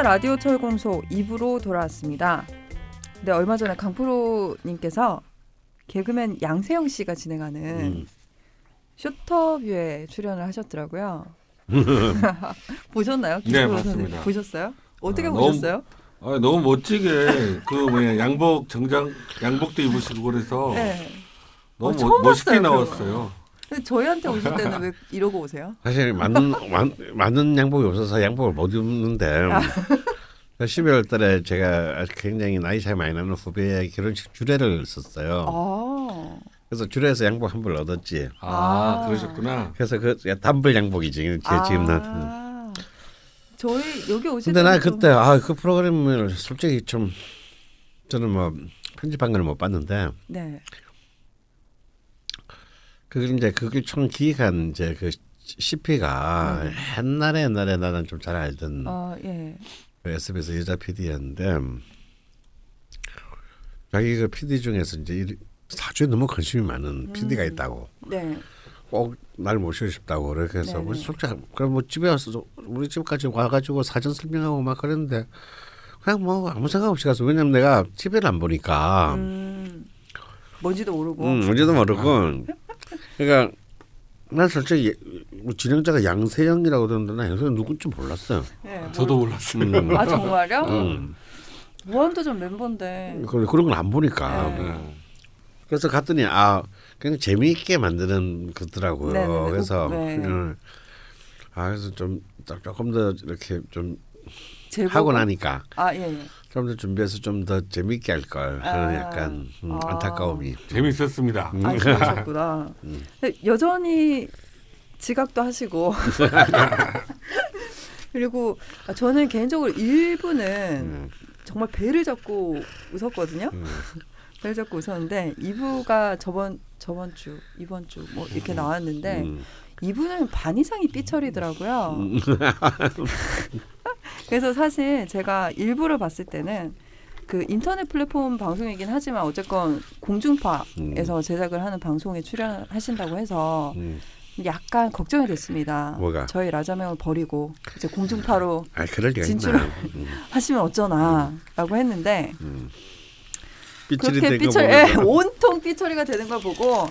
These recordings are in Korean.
2차 라디오 철공소 2부로 돌아왔습니다. 네, 얼마 전에 강프로님께서 개그맨 양세형 씨가 진행하는 음. 쇼터뷰에 출연을 하셨더라고요. 보셨나요? 네. 선생님? 보셨어요? 어떻게 아, 보셨어요? 아, 너무 멋지게 그 뭐냐 양복 정장 양복도 입으시고 그래서 네. 너무 어, 멋- 멋있게 봤어요, 나왔어요. 근데 저희한테 오실 때는 왜 이러고 오세요? 사실 많은 많, 많은 양복이 없어서 양복을 못 입는데 12월 달에 제가 굉장히 나이 차이 많이 나는 후배의 결혼식 주례를 썼어요. 아, 그래서 주례에서 양복 한 벌 얻었지. 아, 아. 그러셨구나. 그래서 그 단벌 양복이지. 제 지금 나한테는. 아. 저희 여기 오실 근데 나 좀- 그때 아그 프로그램을 솔직히 좀 저는 뭐 편집한 걸 못 봤는데 네. 그걸 이제 그걸 총 기획한 이제 그 CP가 옛날에 옛날에 나는 좀 잘 알던 아, 예. 그 SBS 여자 PD였는데 자기 그 PD 중에서 이제 이 사주에 너무 관심이 많은 PD가 있다고 네. 꼭날 모시고 싶다고 그렇게 해서 네네. 우리 솔직히 그럼 뭐 집에 와서 우리 집까지 와가지고 사전 설명하고 막 그랬는데 그냥 뭐 아무 생각 없이 가서 왜냐면 내가 TV를 안 보니까 음. 뭔지도 모르고. 음, 뭔지도 모르고 그러니까 난 솔직히 예- 뭐 진행자가 양세형이라고 들었는데 나 양세형 누군지 몰랐어요. 네, 뭘- 저도 몰랐어요. 음. 아 정말요? 음. 무한도전 멤버인데. 그런 그런 걸 안 보니까 네. 네. 그래서 갔더니 아 그냥 재미있게 만드는 거더라고요. 네네네. 그래서 네. 음, 아 그래서 좀 조금 더 이렇게 좀 제보고? 하고 나니까 아 예. 예. 좀 더 준비해서 좀 더 재미있게 할 걸 하는 아. 약간 음, 아. 안타까움이. 재밌었습니다. 아 그러셨구나. 음. 근데 여전히 지각도 하시고. 그리고 아, 저는 개인적으로 일부는 음. 정말 배를 잡고 웃었거든요. 음. 배를 잡고 웃었는데 2부가 저번 저번 주 이번 주 뭐 이렇게 나왔는데 음. 이분은 반 이상이 삐처리더라고요. 그래서 사실 제가 일부를 봤을 때는 그 인터넷 플랫폼 방송이긴 하지만 어쨌건 공중파에서 제작을 하는 방송에 출연하신다고 해서 음. 약간 걱정이 됐습니다. 뭐가? 저희 라자명을 버리고 이제 공중파로 아 진출을. 음. 하시면 어쩌나라고 했는데 음. 삐처리 그렇게 삐처리 예, 보면서 온통 삐처리가 되는 걸 보고 음.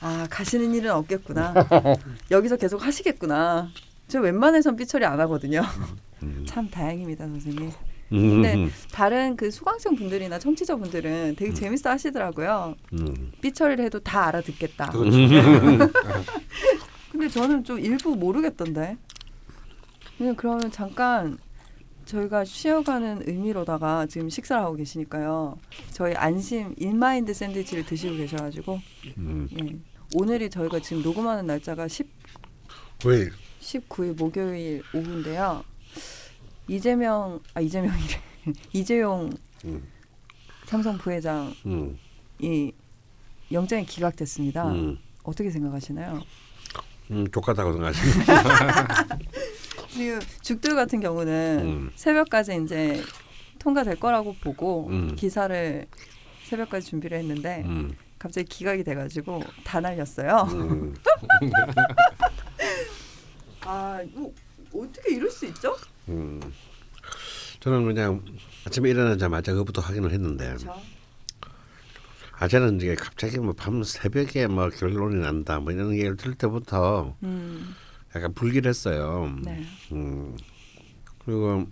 아 가시는 일은 없겠구나 여기서 계속 하시겠구나 저 웬만해선 삐처리 안 하거든요 음. 참 다행입니다 선생님 음. 네. 다른 그 수강생 분들이나 청취자 분들은 되게 재밌어 하시더라고요 음. 삐처리를 해도 다 알아듣겠다 그렇죠. 근데 저는 좀 일부 모르겠던데 그냥 그러면 잠깐 저희가 쉬어가는 의미로다가 지금 식사를 하고 계시니까요 저희 안심 인마인드 샌드위치를 드시고 계셔가지고 음. 예. 오늘이 저희가 지금 녹음하는 날짜가 10, 왜 19일 목요일 오후인데요. 이재명 아 이재명이래 이재용 음. 삼성 부회장이 음. 영장이 기각됐습니다. 음. 어떻게 생각하시나요? 음, 족같다고 생각하시. 지금 죽들 같은 경우는 음. 새벽까지 이제 통과될 거라고 보고 음. 기사를 새벽까지 준비를 했는데 음. 갑자기 기각이 돼가지고 다 날렸어요. 음. 아, 뭐 어떻게 이럴 수 있죠? 음. 저는 그냥 아침에 일어나자마자 그것부터 확인을 했는데 그렇죠. 아재는 이제 갑자기 뭐 밤 새벽에 뭐 결론이 난다 뭐 이런 얘기를 들을 때부터 음, 약간 불길했어요. 네. 음. 그리고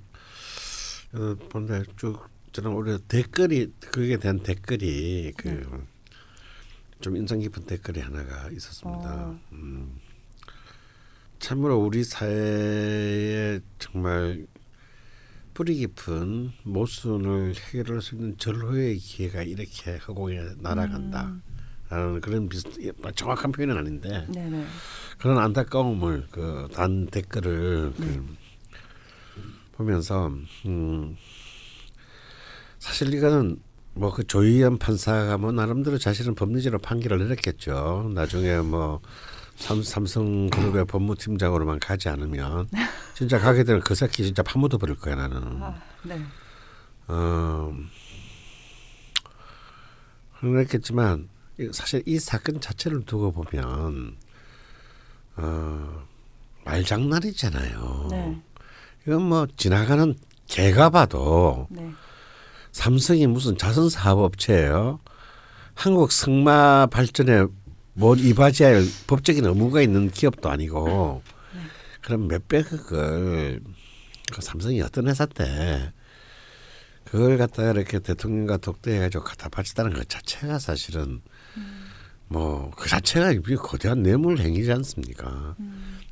어, 근데 쭉 저는 오히려 댓글이 그에 대한 댓글이 그좀 인상 깊은 댓글이 하나가 있었습니다. 어. 음. 참으로 우리 사회에 정말 뿌리 깊은 모순을 해결할 수 있는 절호의 기회가 이렇게 허공에 날아간다. 라는 그런 비슷 정확한 표현은 아닌데 네네. 그런 안타까움을 그 단 댓글을 그 보면서 음 사실 이거는 뭐 그 조희연 판사가 뭐 나름대로 자신은 법리적으로 판결을 내렸겠죠. 나중에 뭐 삼, 삼성그룹의 법무팀장으로만 가지 않으면 진짜 가게 되면 그 새끼 진짜 파묻어 버릴 거야 나는. 아, 네. 어, 그랬겠지만 이- 사실 이 사건 자체를 두고 보면 어, 말장난이잖아요. 네. 이건 뭐 지나가는 걔가 봐도 네. 삼성이 무슨 자선 사업업체예요. 한국 승마 발전에 뭘 이바지할 법적인 의무가 있는 기업도 아니고. 그럼 몇백억을 그 삼성이 어떤 회사인데 그걸 갖다가 이렇게 대통령과 독대해가지고 갖다 바친다는 것 자체가 사실은 뭐그 자체가 이 거대한 뇌물 행위지 않습니까?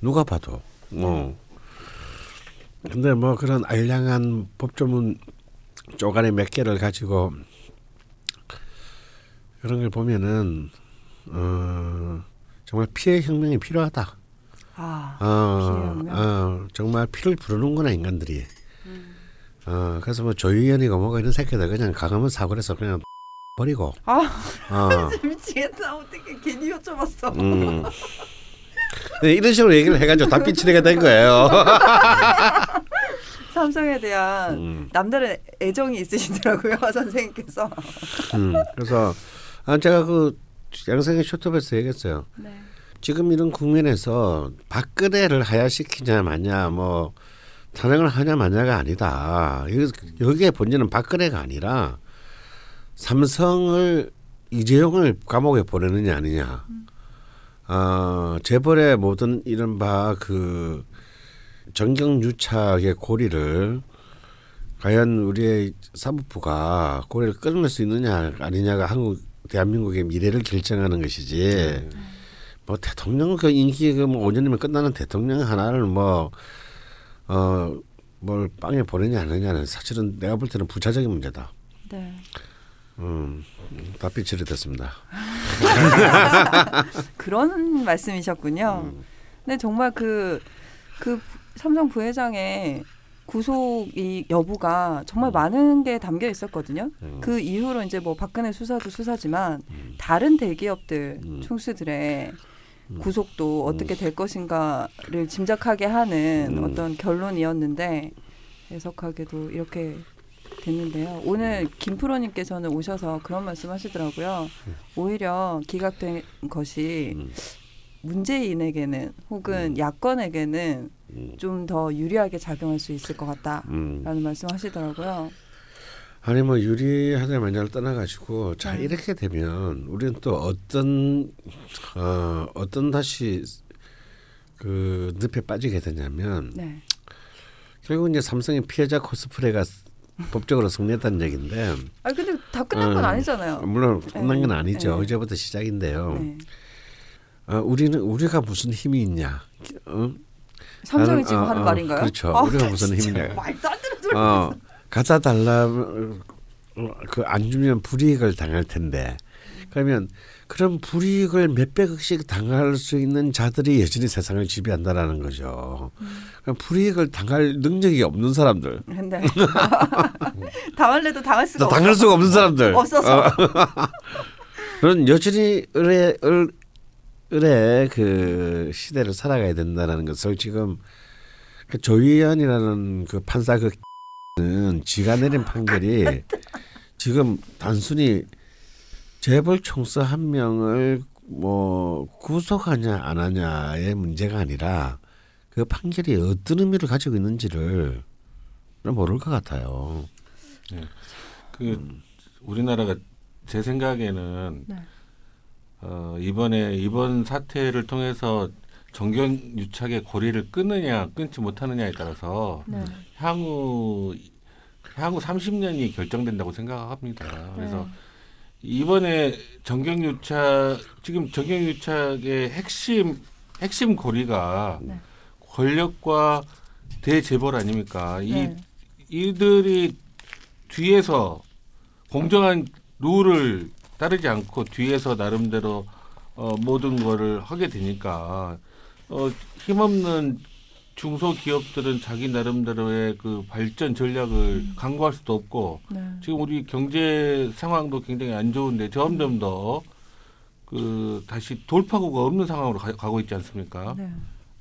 누가 봐도. 뭐. 근데 뭐 그런 알량한 법조문 쪼가리 몇 개를 가지고 그런 걸 보면은 어 정말 피해 혁명이 필요하다. 아, 어? 어, 정말 피를 부르는구나 인간들이. 어, 그래서 뭐 조의원이고 뭐고 이런 새끼들 그냥 가가면 사고해서 그냥 버리고. 아. 어, 미치겠다. 어떻게 괜히 여쭤봤어. 음. 네, 이런 식으로 얘기를 해가지고 다 삐치게 된 거예요. 삼성에 대한 음, 남다른 애정이 있으시더라고요 선생님께서. 음. 그래서 아, 제가 그 양생의 쇼트에서 얘기했어요. 네. 지금 이런 국면에서 박근혜를 하야시키냐 마냐 뭐 탄핵을 하냐 마냐가 아니다. 여기- 여기에 본질은 박근혜가 아니라 삼성을 이재용을 감옥에 보내느냐 아니냐. 어, 재벌의 모든 이른바 그 정경유착의 고리를 과연 우리의 사법부가 고리를 끊을 수 있느냐 아니냐가 한국 대한민국의 미래를 결정하는 것이지. 뭐 대통령 그 임기 그뭐 5년이면 끝나는 대통령 하나를 뭐 어 뭘 빵에 보내냐 안 하냐는 사실은 내가 볼 때는 부차적인 문제다. 네. 음, 답변이 됐습니다. 그런 말씀이셨군요. 음. 근데 정말 그, 그 삼성 부회장의 구속이 여부가 정말 많은 게 담겨 있었거든요. 음. 그 이후로 이제 뭐 박근혜 수사도 수사지만 다른 대기업들 음. 총수들의 구속도 어떻게 될 것인가를 짐작하게 하는 음. 어떤 결론이었는데 해석하게도 이렇게 됐는데요. 오늘 김프로님께서는 오셔서 그런 말씀하시더라고요. 오히려 기각된 것이 음. 문재인에게는 혹은 야권에게는 음. 좀 더 유리하게 작용할 수 있을 것 같다라는 음. 말씀하시더라고요. 아니 뭐 유리하냐 마냐를 떠나가지고 자 네. 이렇게 되면 우리는 또 어떤 어 어떤 다시 그 늪에 빠지게 되냐면 네, 결국 이제 삼성의 피해자 코스프레가 법적으로 승리했다는 얘기인데 아 근데 다 끝난 건 어, 아니잖아요. 물론 끝난 건 네. 아니죠. 네. 어제부터 시작인데요. 네. 어, 우리는 우리가 무슨 힘이 있냐? 어? 삼성이 지금 어, 하는 어, 말인가요? 그렇죠. 아, 우리가 무슨 진짜 힘이냐? 말도 안 되는 소리. 어, 갖다 달라 그 안 주면 불이익을 당할 텐데 그러면 그런 불이익을 몇 백억씩 당할 수 있는 자들이 여전히 세상을 지배한다라는 거죠. 그럼 불이익을 당할 능력이 없는 사람들, 근데 당할래도 당할 수가 없어. 당할 수가 없는 사람들, 없어서. 어, 그런 여전히 을의 을, 을의 그 시대를 살아가야 된다는 것을 지금 그 조희연이라는 그 판사 그는 지가 내린 판결이 지금 단순히 재벌 총수 한 명을 뭐 구속하냐 안 하냐의 문제가 아니라 그 판결이 어떤 의미를 가지고 있는지를 모를 것 같아요. 그 우리나라가 제 생각에는 네. 어, 이번에 이번 사태를 통해서 정경 유착의 고리를 끊느냐 끊지 못하느냐에 따라서 네. 향후 향후 30년이 결정된다고 생각합니다. 네. 그래서 이번에 정경 유착 지금 정경 유착의 핵심 핵심 고리가 네. 권력과 대재벌 아닙니까? 이 네. 이들이 뒤에서 공정한 룰을 따르지 않고 뒤에서 나름대로 어, 모든 거를 하게 되니까 어, 힘없는 중소기업들은 자기 나름대로의 그 발전 전략을 강구할 수도 없고 네. 지금 우리 경제 상황도 굉장히 안 좋은데 점점 더 그 다시 돌파구가 없는 상황으로 가, 가고 있지 않습니까? 네.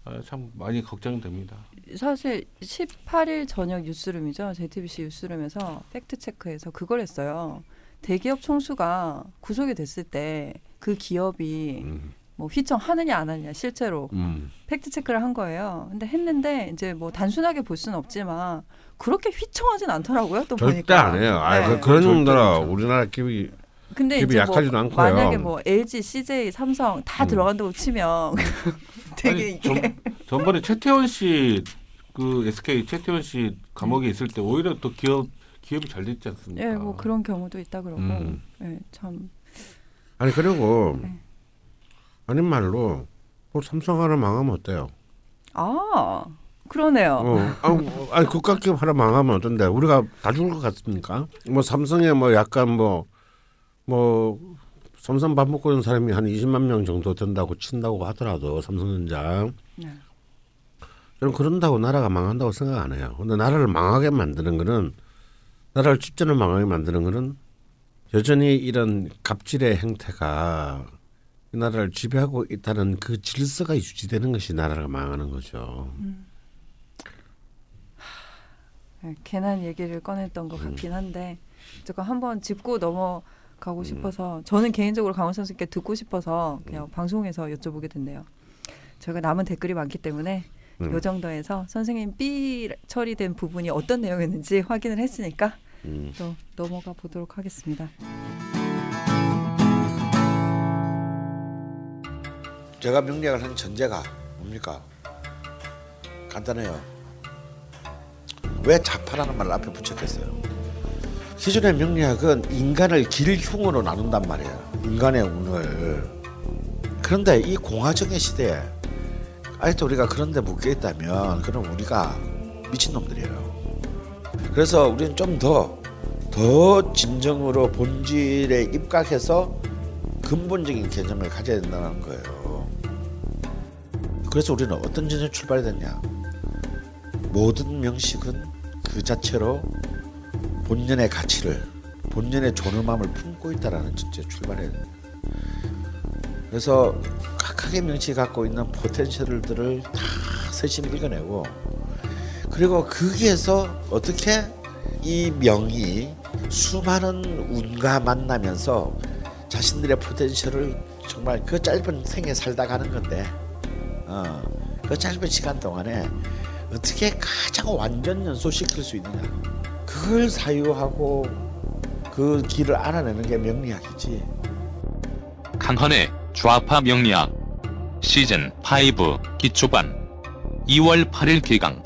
아, 참 많이 걱정됩니다. 사실 18일 저녁 뉴스룸이죠. JTBC 뉴스룸에서 팩트 체크해서 그걸 했어요. 대기업 총수가 구속이 됐을 때 그 기업이 음. 뭐 휘청하느냐 안 하느냐 실제로 음. 팩트 체크를 한 거예요. 근데 했는데 이제 뭐 단순하게 볼 수는 없지만 그렇게 휘청하진 않더라고요. 또 절대 보니까. 안 해요. 아, 네. 그, 그런 그렇죠. 우리나라 기업이 근데 기업이 이제 약하지도 뭐 않고요. 만약에 뭐 LG, CJ, 삼성 다 음. 들어간다고 치면 되게 아니, 이게 전, 전번에 최태원 씨 그 SK 최태원 씨 감옥에 있을 때 오히려 또 기업 기업이 잘 됐지 않습니까? 예, 뭐 그런 경우도 있다 그러고 음. 예, 참 아니 그리고 네. 아닌 말로 뭐 삼성 하나 망하면 어때요? 아, 그러네요. 어, 아니, 뭐, 아니 국가 기업 하나 망하면 어떤데? 우리가 다 죽을 것 같습니까? 뭐 삼성에 뭐 약간 뭐뭐 삼성 밥 먹고 있는 사람이 한 20만 명 정도 된다고 친다고 하더라도 삼성전자 네. 저는 그런다고 나라가 망한다고 생각 안 해요. 근데 나라를 망하게 만드는 거는 나라를 집전을 망하게 만드는 거는 여전히 이런 갑질의 행태가 이 나라를 지배하고 있다는 그 질서가 유지되는 것이 나라가 망하는 거죠. 예, 괜한 얘기를 꺼냈던 것 같긴 한데 조금 한번 짚고 넘어가고 싶어서 저는 개인적으로 강원 선수께 듣고 싶어서 그냥 방송에서 여쭤보게 됐네요. 저희가 남은 댓글이 많기 때문에 음. 요 정도에서 선생님 삐 처리된 부분이 어떤 내용이었는지 확인을 했으니까 음. 또 넘어가 보도록 하겠습니다. 제가 명리학을 한 전제가 뭡니까? 간단해요. 왜 자파라는 말을 앞에 붙였겠어요? 기존의 명리학은 인간을 길흉으로 나눈단 말이에요. 인간의 운을. 그런데 이 공화정의 시대에 아직도 우리가 그런 데 묶여 있다면 그럼 우리가 미친놈들이에요. 그래서 우리는 좀 더 더 진정으로 본질에 입각해서 근본적인 개념을 가져야 된다는 거예요. 그래서 우리는 어떤 전제 출발이 됐냐? 모든 명식은 그 자체로 본연의 가치를 본연의 존엄함을 품고 있다라는 전제 출발해야. 그래서 각각의 명식이 갖고 있는 포텐셜들을 다 세심 읽어내고 그리고 거기에서 어떻게 이 명이 수많은 운과 만나면서 자신들의 포텐셜을 정말 그 짧은 생에 살다 가는 건데 어, 그 짧은 시간 동안에 어떻게 가장 완전 연소시킬 수 있느냐. 그걸 사유하고 그 길을 알아내는 게 명리학이지. 강헌의 좌파 명리학 시즌 5 기초반 2월 8일 개강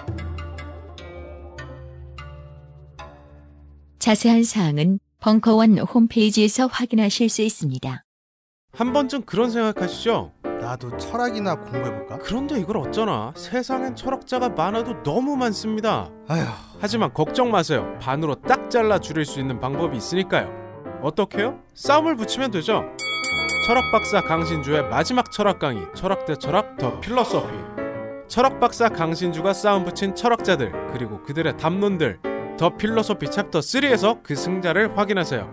자세한 사항은 벙커원 홈페이지에서 확인하실 수 있습니다. 한 번쯤 그런 생각하시죠? 나도 철학이나 공부해볼까? 그런데 이걸 어쩌나 세상엔 철학자가 많아도 너무 많습니다. 아휴 하지만 걱정 마세요. 반으로 딱 잘라 줄일 수 있는 방법이 있으니까요. 어떻게요? 싸움을 붙이면 되죠. 철학 박사 강신주의 마지막 철학 강의 철학 대 철학 The Philosophy 철학 박사 강신주가 싸움 붙인 철학자들 그리고 그들의 담론들 The Philosophy chapter 3에서 그 승자를 확인하세요.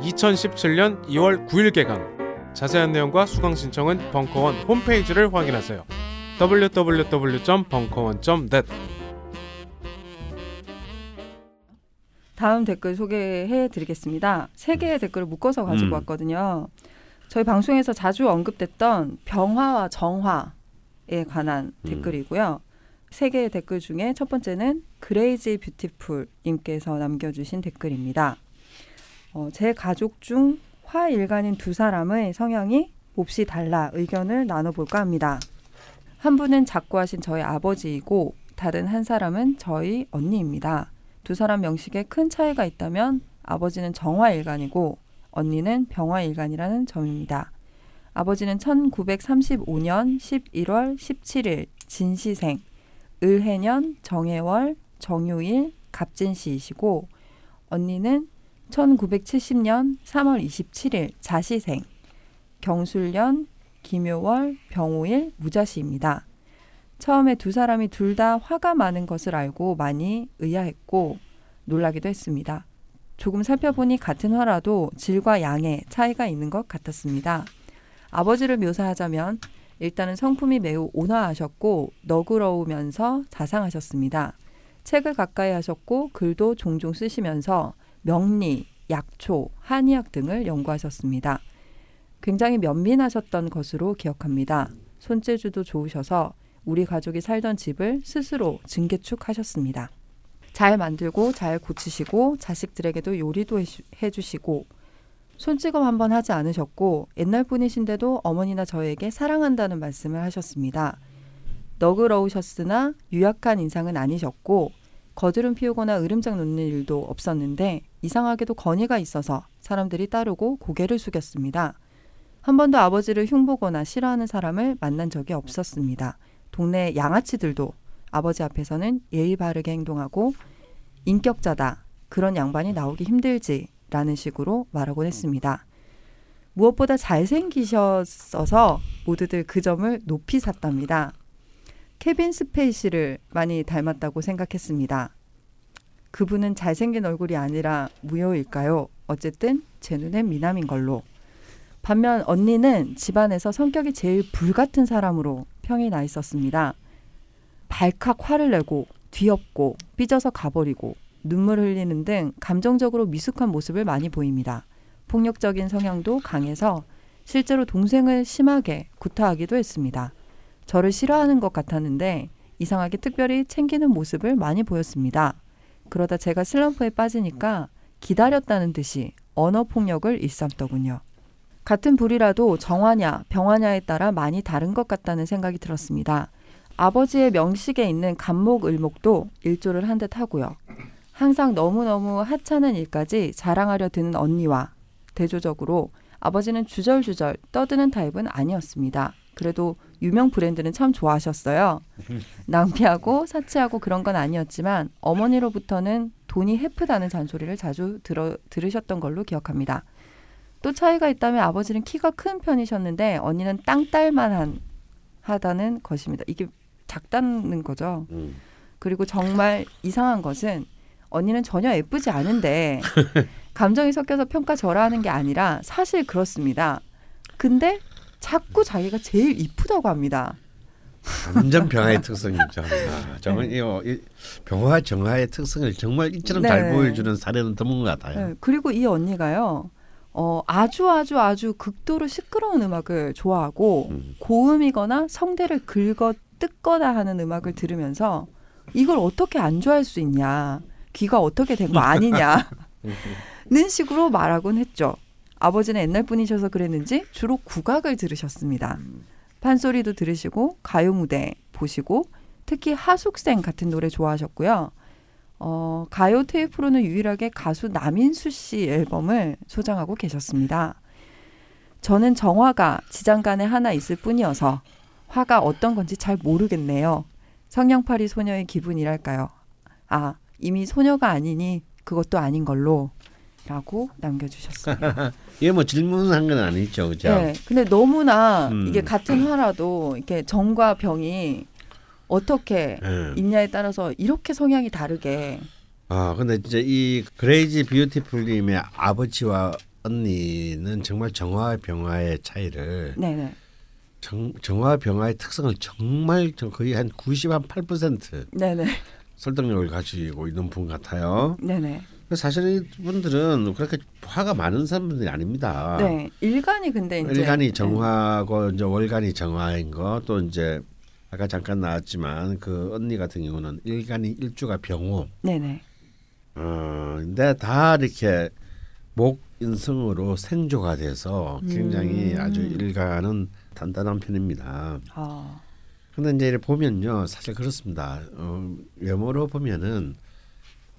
2017년 2월 9일 개강 자세한 내용과 수강 신청은 벙커원 홈페이지를 확인하세요. www.벙커원.net 다음 댓글 소개해 드리겠습니다. 세 개의 댓글을 묶어서 가지고 음. 왔거든요. 저희 방송에서 자주 언급됐던 병화와 정화에 관한 음. 댓글이고요. 세 개의 댓글 중에 첫 번째는 Crazy Beautiful 님께서 남겨주신 댓글입니다. 어, 제 가족 중 화일간인 두 사람의 성향이 몹시 달라 의견을 나눠볼까 합니다. 한 분은 작고하신 저희 아버지이고 다른 한 사람은 저희 언니입니다. 두 사람 명식에 큰 차이가 있다면 아버지는 정화일간이고 언니는 병화일간이라는 점입니다. 아버지는 1935년 11월 17일 진시생, 을해년 정해월 정유일 갑진시이시고 언니는 1970년 3월 27일 자시생, 경술년 김효월 병오일 무자시입니다. 처음에 두 사람이 둘 다 화가 많은 것을 알고 많이 의아했고 놀라기도 했습니다. 조금 살펴보니 같은 화라도 질과 양의 차이가 있는 것 같았습니다. 아버지를 묘사하자면 일단은 성품이 매우 온화하셨고 너그러우면서 자상하셨습니다. 책을 가까이 하셨고 글도 종종 쓰시면서 명리, 약초, 한의학 등을 연구하셨습니다. 굉장히 면민하셨던 것으로 기억합니다. 손재주도 좋으셔서 우리 가족이 살던 집을 스스로 증개축하셨습니다. 잘 만들고 잘 고치시고 자식들에게도 요리도 해주- 해주시고 손찌검 한번 하지 않으셨고 옛날 분이신데도 어머니나 저에게 사랑한다는 말씀을 하셨습니다. 너그러우셨으나 유약한 인상은 아니셨고 거드름 피우거나 으름장 놓는 일도 없었는데 이상하게도 건의가 있어서 사람들이 따르고 고개를 숙였습니다. 한 번도 아버지를 흉보거나 싫어하는 사람을 만난 적이 없었습니다. 동네 양아치들도 아버지 앞에서는 예의 바르게 행동하고 인격자다. 그런 양반이 나오기 힘들지 라는 식으로 말하곤 했습니다. 무엇보다 잘생기셨어서 모두들 그 점을 높이 샀답니다. 케빈 스페이시를 많이 닮았다고 생각했습니다. 그분은 잘생긴 얼굴이 아니라 무효일까요? 어쨌든 제 눈엔 미남인 걸로. 반면 언니는 집안에서 성격이 제일 불같은 사람으로 평이 나 있었습니다. 발칵 화를 내고 뒤엎고 삐져서 가버리고 눈물 흘리는 등 감정적으로 미숙한 모습을 많이 보입니다. 폭력적인 성향도 강해서 실제로 동생을 심하게 구타하기도 했습니다. 저를 싫어하는 것 같았는데 이상하게 특별히 챙기는 모습을 많이 보였습니다. 그러다 제가 슬럼프에 빠지니까 기다렸다는 듯이 언어 폭력을 일삼더군요. 같은 불이라도 정화냐 병화냐에 따라 많이 다른 것 같다는 생각이 들었습니다. 아버지의 명식에 있는 간목 을목도 일조를 한 듯 하고요. 항상 너무너무 하찮은 일까지 자랑하려 드는 언니와 대조적으로 아버지는 주절주절 떠드는 타입은 아니었습니다. 그래도 유명 브랜드는 참 좋아하셨어요. 낭비하고 사치하고 그런 건 아니었지만 어머니로부터는 돈이 헤프다는 잔소리를 자주 들어, 들으셨던 걸로 기억합니다. 또 차이가 있다면 아버지는 키가 큰 편이셨는데 언니는 땅딸만한 하다는 것입니다. 이게 작다는 거죠. 음. 그리고 정말 이상한 것은 언니는 전혀 예쁘지 않은데 감정이 섞여서 평가절하하는 게 아니라 사실 그렇습니다. 근데 자꾸 자기가 제일 이쁘다고 합니다. 완전 병화의 특성이죠. 아, 정말 이, 이 병화 정화의 특성을 정말 이처럼 네. 잘 보여주는 사례는 드문 것 같아요. 네, 그리고 이 언니가요. 어, 아주 아주 아주 극도로 시끄러운 음악을 좋아하고 음. 고음이거나 성대를 긁어 뜯거나 하는 음악을 들으면서 이걸 어떻게 안 좋아할 수 있냐. 귀가 어떻게 된 거 아니냐는 식으로 말하곤 했죠. 아버지는 옛날 분이셔서 그랬는지 주로 국악을 들으셨습니다. 판소리도 들으시고 가요 무대 보시고 특히 하숙생 같은 노래 좋아하셨고요. 어, 가요 테이프로는 유일하게 가수 남인수 씨 앨범을 소장하고 계셨습니다. 저는 정화가 지장간에 하나 있을 뿐이어서 화가 어떤 건지 잘 모르겠네요. 성냥팔이 소녀의 기분이랄까요. 아, 이미 소녀가 아니니 그것도 아닌 걸로 라고 남겨주셨습니다. 이게 뭐 질문한 건 아니죠, 그죠? 네, 근데 너무나 음. 이게 같은 화라도 이렇게 정과 병이 어떻게 예. 있냐에 따라서 이렇게 성향이 다르게 아 근데 이제 이 그레이지 뷰티풀님의 아버지와 언니는 정말 정화와 병화의 차이를 네네 정, 정화 병화의 특성을 정말 좀 거의 한 98% 네네 설득력을 가지고 있는 분 같아요. 네네 사실 이분들은 그렇게 화가 많은 사람들이 아닙니다. 네 일간이 근데 이제 일간이 정화고 이제 월간이 정화인 거 또 이제 아까 잠깐 나왔지만 그 언니 같은 경우는 일간이 일주가 병호. 네네 어, 근데 다 이렇게 목 인성으로 생조가 돼서 굉장히 음. 아주 일간은 단단한 편입니다. 아 근데 이제 보면요, 사실 그렇습니다. 어, 외모로 보면은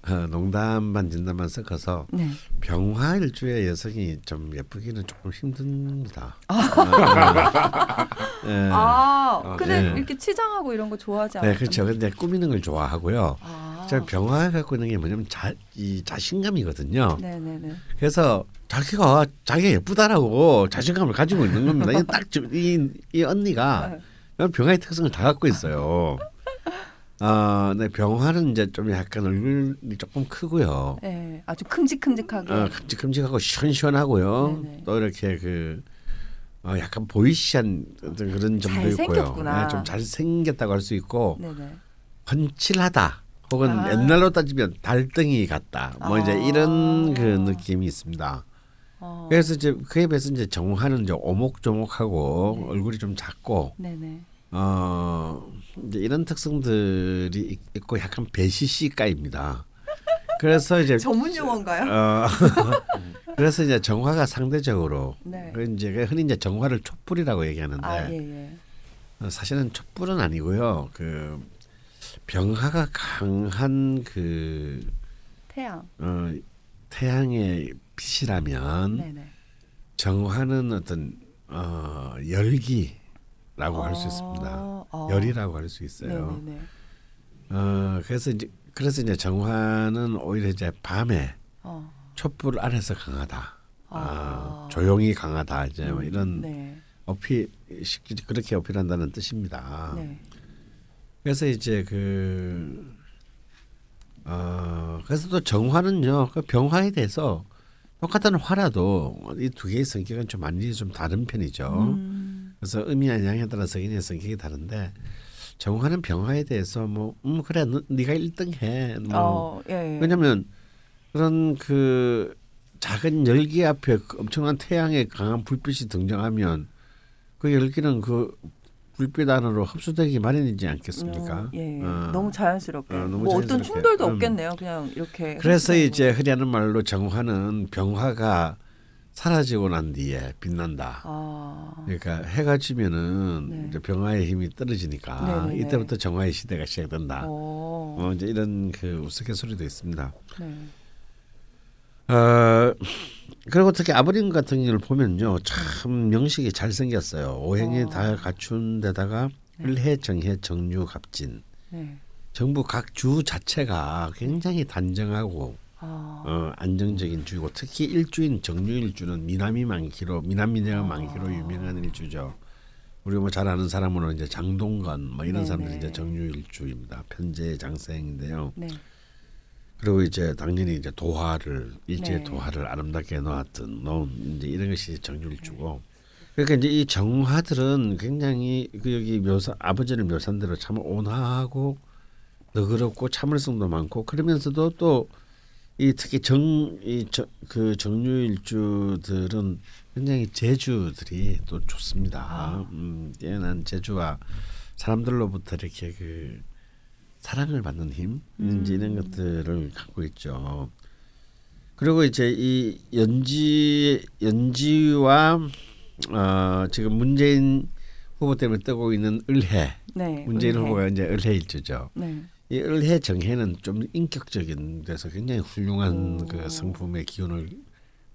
어, 농담 반 진담만 섞어서 네. 병화 일주의 여성이 좀 예쁘기는 조금 힘듭니다. 아, 예. 아, 어, 근데 네. 이렇게 치장하고 이런 거 좋아하지 않아요? 네, 그렇죠. 근데 꾸미는 걸 좋아하고요. 아. 저 병화 갖고 있는 게 뭐냐면 자, 이 자신감이거든요. 네네네. 그래서 자기가 자기가 예쁘다라고 자신감을 가지고 있는 겁니다. 이딱 이 이 언니가 병화의 특성을 다 갖고 있어요. 아, 네, 병화는 이제 좀 약간 얼굴이 조금 크고요. 네, 아주 큼직큼직하게. 어, 큼직큼직하고 시원시원하고요. 네네. 또 이렇게 그 어, 약간 보이시한 그런 점도 있고요. 잘생겼구나. 네, 좀 잘생겼다고 할 수 있고 네네. 훤칠하다. 혹은 아. 옛날로 따지면 달덩이 같다. 뭐 이제 아. 이런 그 느낌이 있습니다. 어. 그래서 이제 그에 비해서 이제 정화는 이제 오목조목하고 네. 얼굴이 좀 작고 네네. 어 이제 이런 특성들이 있- 있고 약간 배시시가입니다. 그래서 이제 전문 용어인가요? 어 그래서 이제 정화가 상대적으로 네. 그 이제 흔히 이제 정화를 촛불이라고 얘기하는데 아 예예. 어, 사실은 촛불은 아니고요. 그 병화가 강한 그 태양. 어, 태양의 빛이라면 네네. 정화는 어떤 어, 열기 라고 할수 있습니다. 어. 열이라고 할 수 있어요. 네네네. 어, 그래서 이제 그래서 이제 정화는 오히려 이제 밤에 어. 촛불 안에서 강하다. 아, 아. 조용히 강하다. 이제 뭐 이런 네. 어필 그렇게 어필한다는 뜻입니다. 네. 그래서 이제 그 어, 그래서 또 정화는요. 그 병화에 대해서 똑같은 화라도 이 두 개의 성격은 좀 많이 좀 다른 편이죠. 음. 그래서 의미와 양에 따라서 인의 성격이 다른데 정화는 병화에 대해서 뭐 음 그래 너, 네가 1등해. 뭐 어, 예. 예. 왜냐면 그런 그 작은 열기 앞에 그 엄청난 태양의 강한 불빛이 등장하면 그 열기는 그 불빛 안으로 흡수되기 마련이지 않겠습니까? 어, 예. 어. 너무 자연스럽게. 어, 너무 뭐 어떤 자연스럽게. 충돌도 음. 없겠네요. 그냥 이렇게. 그래서 이제 흔히 하는 말로 정화는 병화가 사라지고 난 뒤에 빛난다. 아. 그러니까 해가 지면은 네. 이제 병화의 힘이 떨어지니까 네네네. 이때부터 정화의 시대가 시작된다. 어. 어, 이제 이런 그 우스갯소리도 있습니다. 네. 어, 그리고 특히 아버님 같은 경우를 보면요, 참 명식이 잘 생겼어요. 오행이 어. 다 갖춘 데다가 네. 을해, 정해, 정유, 갑진. 네. 정부 각 주 자체가 굉장히 단정하고 아. 어, 안정적인 주고 특히 일주인 정유일주는 미남이 많기로 미남미녀가 많기로 유명한 일주죠. 우리 뭐잘 아는 사람으로 이제 장동건 뭐 이런 네네. 사람들이 이제 정유일주입니다. 편제 장생인데요. 네. 그리고 이제 당연히 이제 도화를 일제의 네. 도화를 아름답게 놓았던 놓은 이제 이런 것이 정유일주고. 그러니까 이제 이 정화들은 굉장히 그 여기 묘사 아버지를 묘사한 대로 참 온화하고 너그럽고 참을성도 많고 그러면서도 또 이 특히 정이그 정유일주들은 굉장히 재주들이 또 좋습니다. 아. 음, 뛰어난 재주와 사람들로부터 이렇게 그 사랑을 받는 힘 이제 이런 것들을 갖고 있죠. 그리고 이제 이 연지 연지와 어, 지금 문재인 후보 때문에 뜨고 있는 을해 네. 문재인 은혜. 후보가 이제 을해 일주죠. 네. 이 을해 정해는 좀 인격적인 데서 굉장히 훌륭한 오. 그 성품의 기운을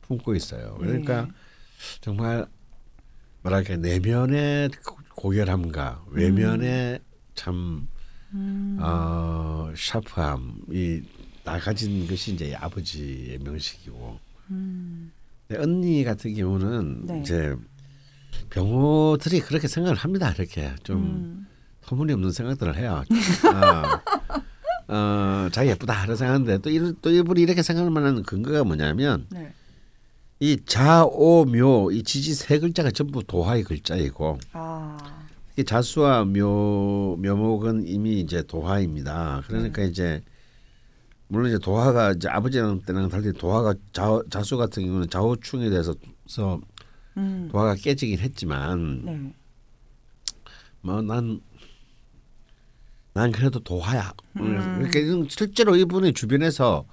품고 있어요. 그러니까 네. 정말 뭐랄까 내면의 고- 고결함과 외면의 참 음. 어, 샤프함이 다 가진 것이 이제 아버지의 명식이고 음. 언니 같은 경우는 네. 이제 병호들이 그렇게 생각을 합니다. 이렇게 좀 음. 터무니없는 생각들을 해요. 어, 어, 자기 예쁘다 이런 생각하는데 또, 이, 또 이분이 이렇게 생각할 만한 근거가 뭐냐면 네. 이 자오묘 이 지지 세 글자가 전부 도화의 글자이고 아. 이 자수와 묘 묘목은 이미 이제 도화입니다. 그러니까 이제 물론 이제 도화가 이제 아버지 때랑 달리 도화가 자, 자수 같은 경우는 좌우충에 대해서 서 음. 도화가 깨지긴 했지만 네. 뭐난 난 그래도 도화야. 음. 그러니까 실제로 이분의 주변에서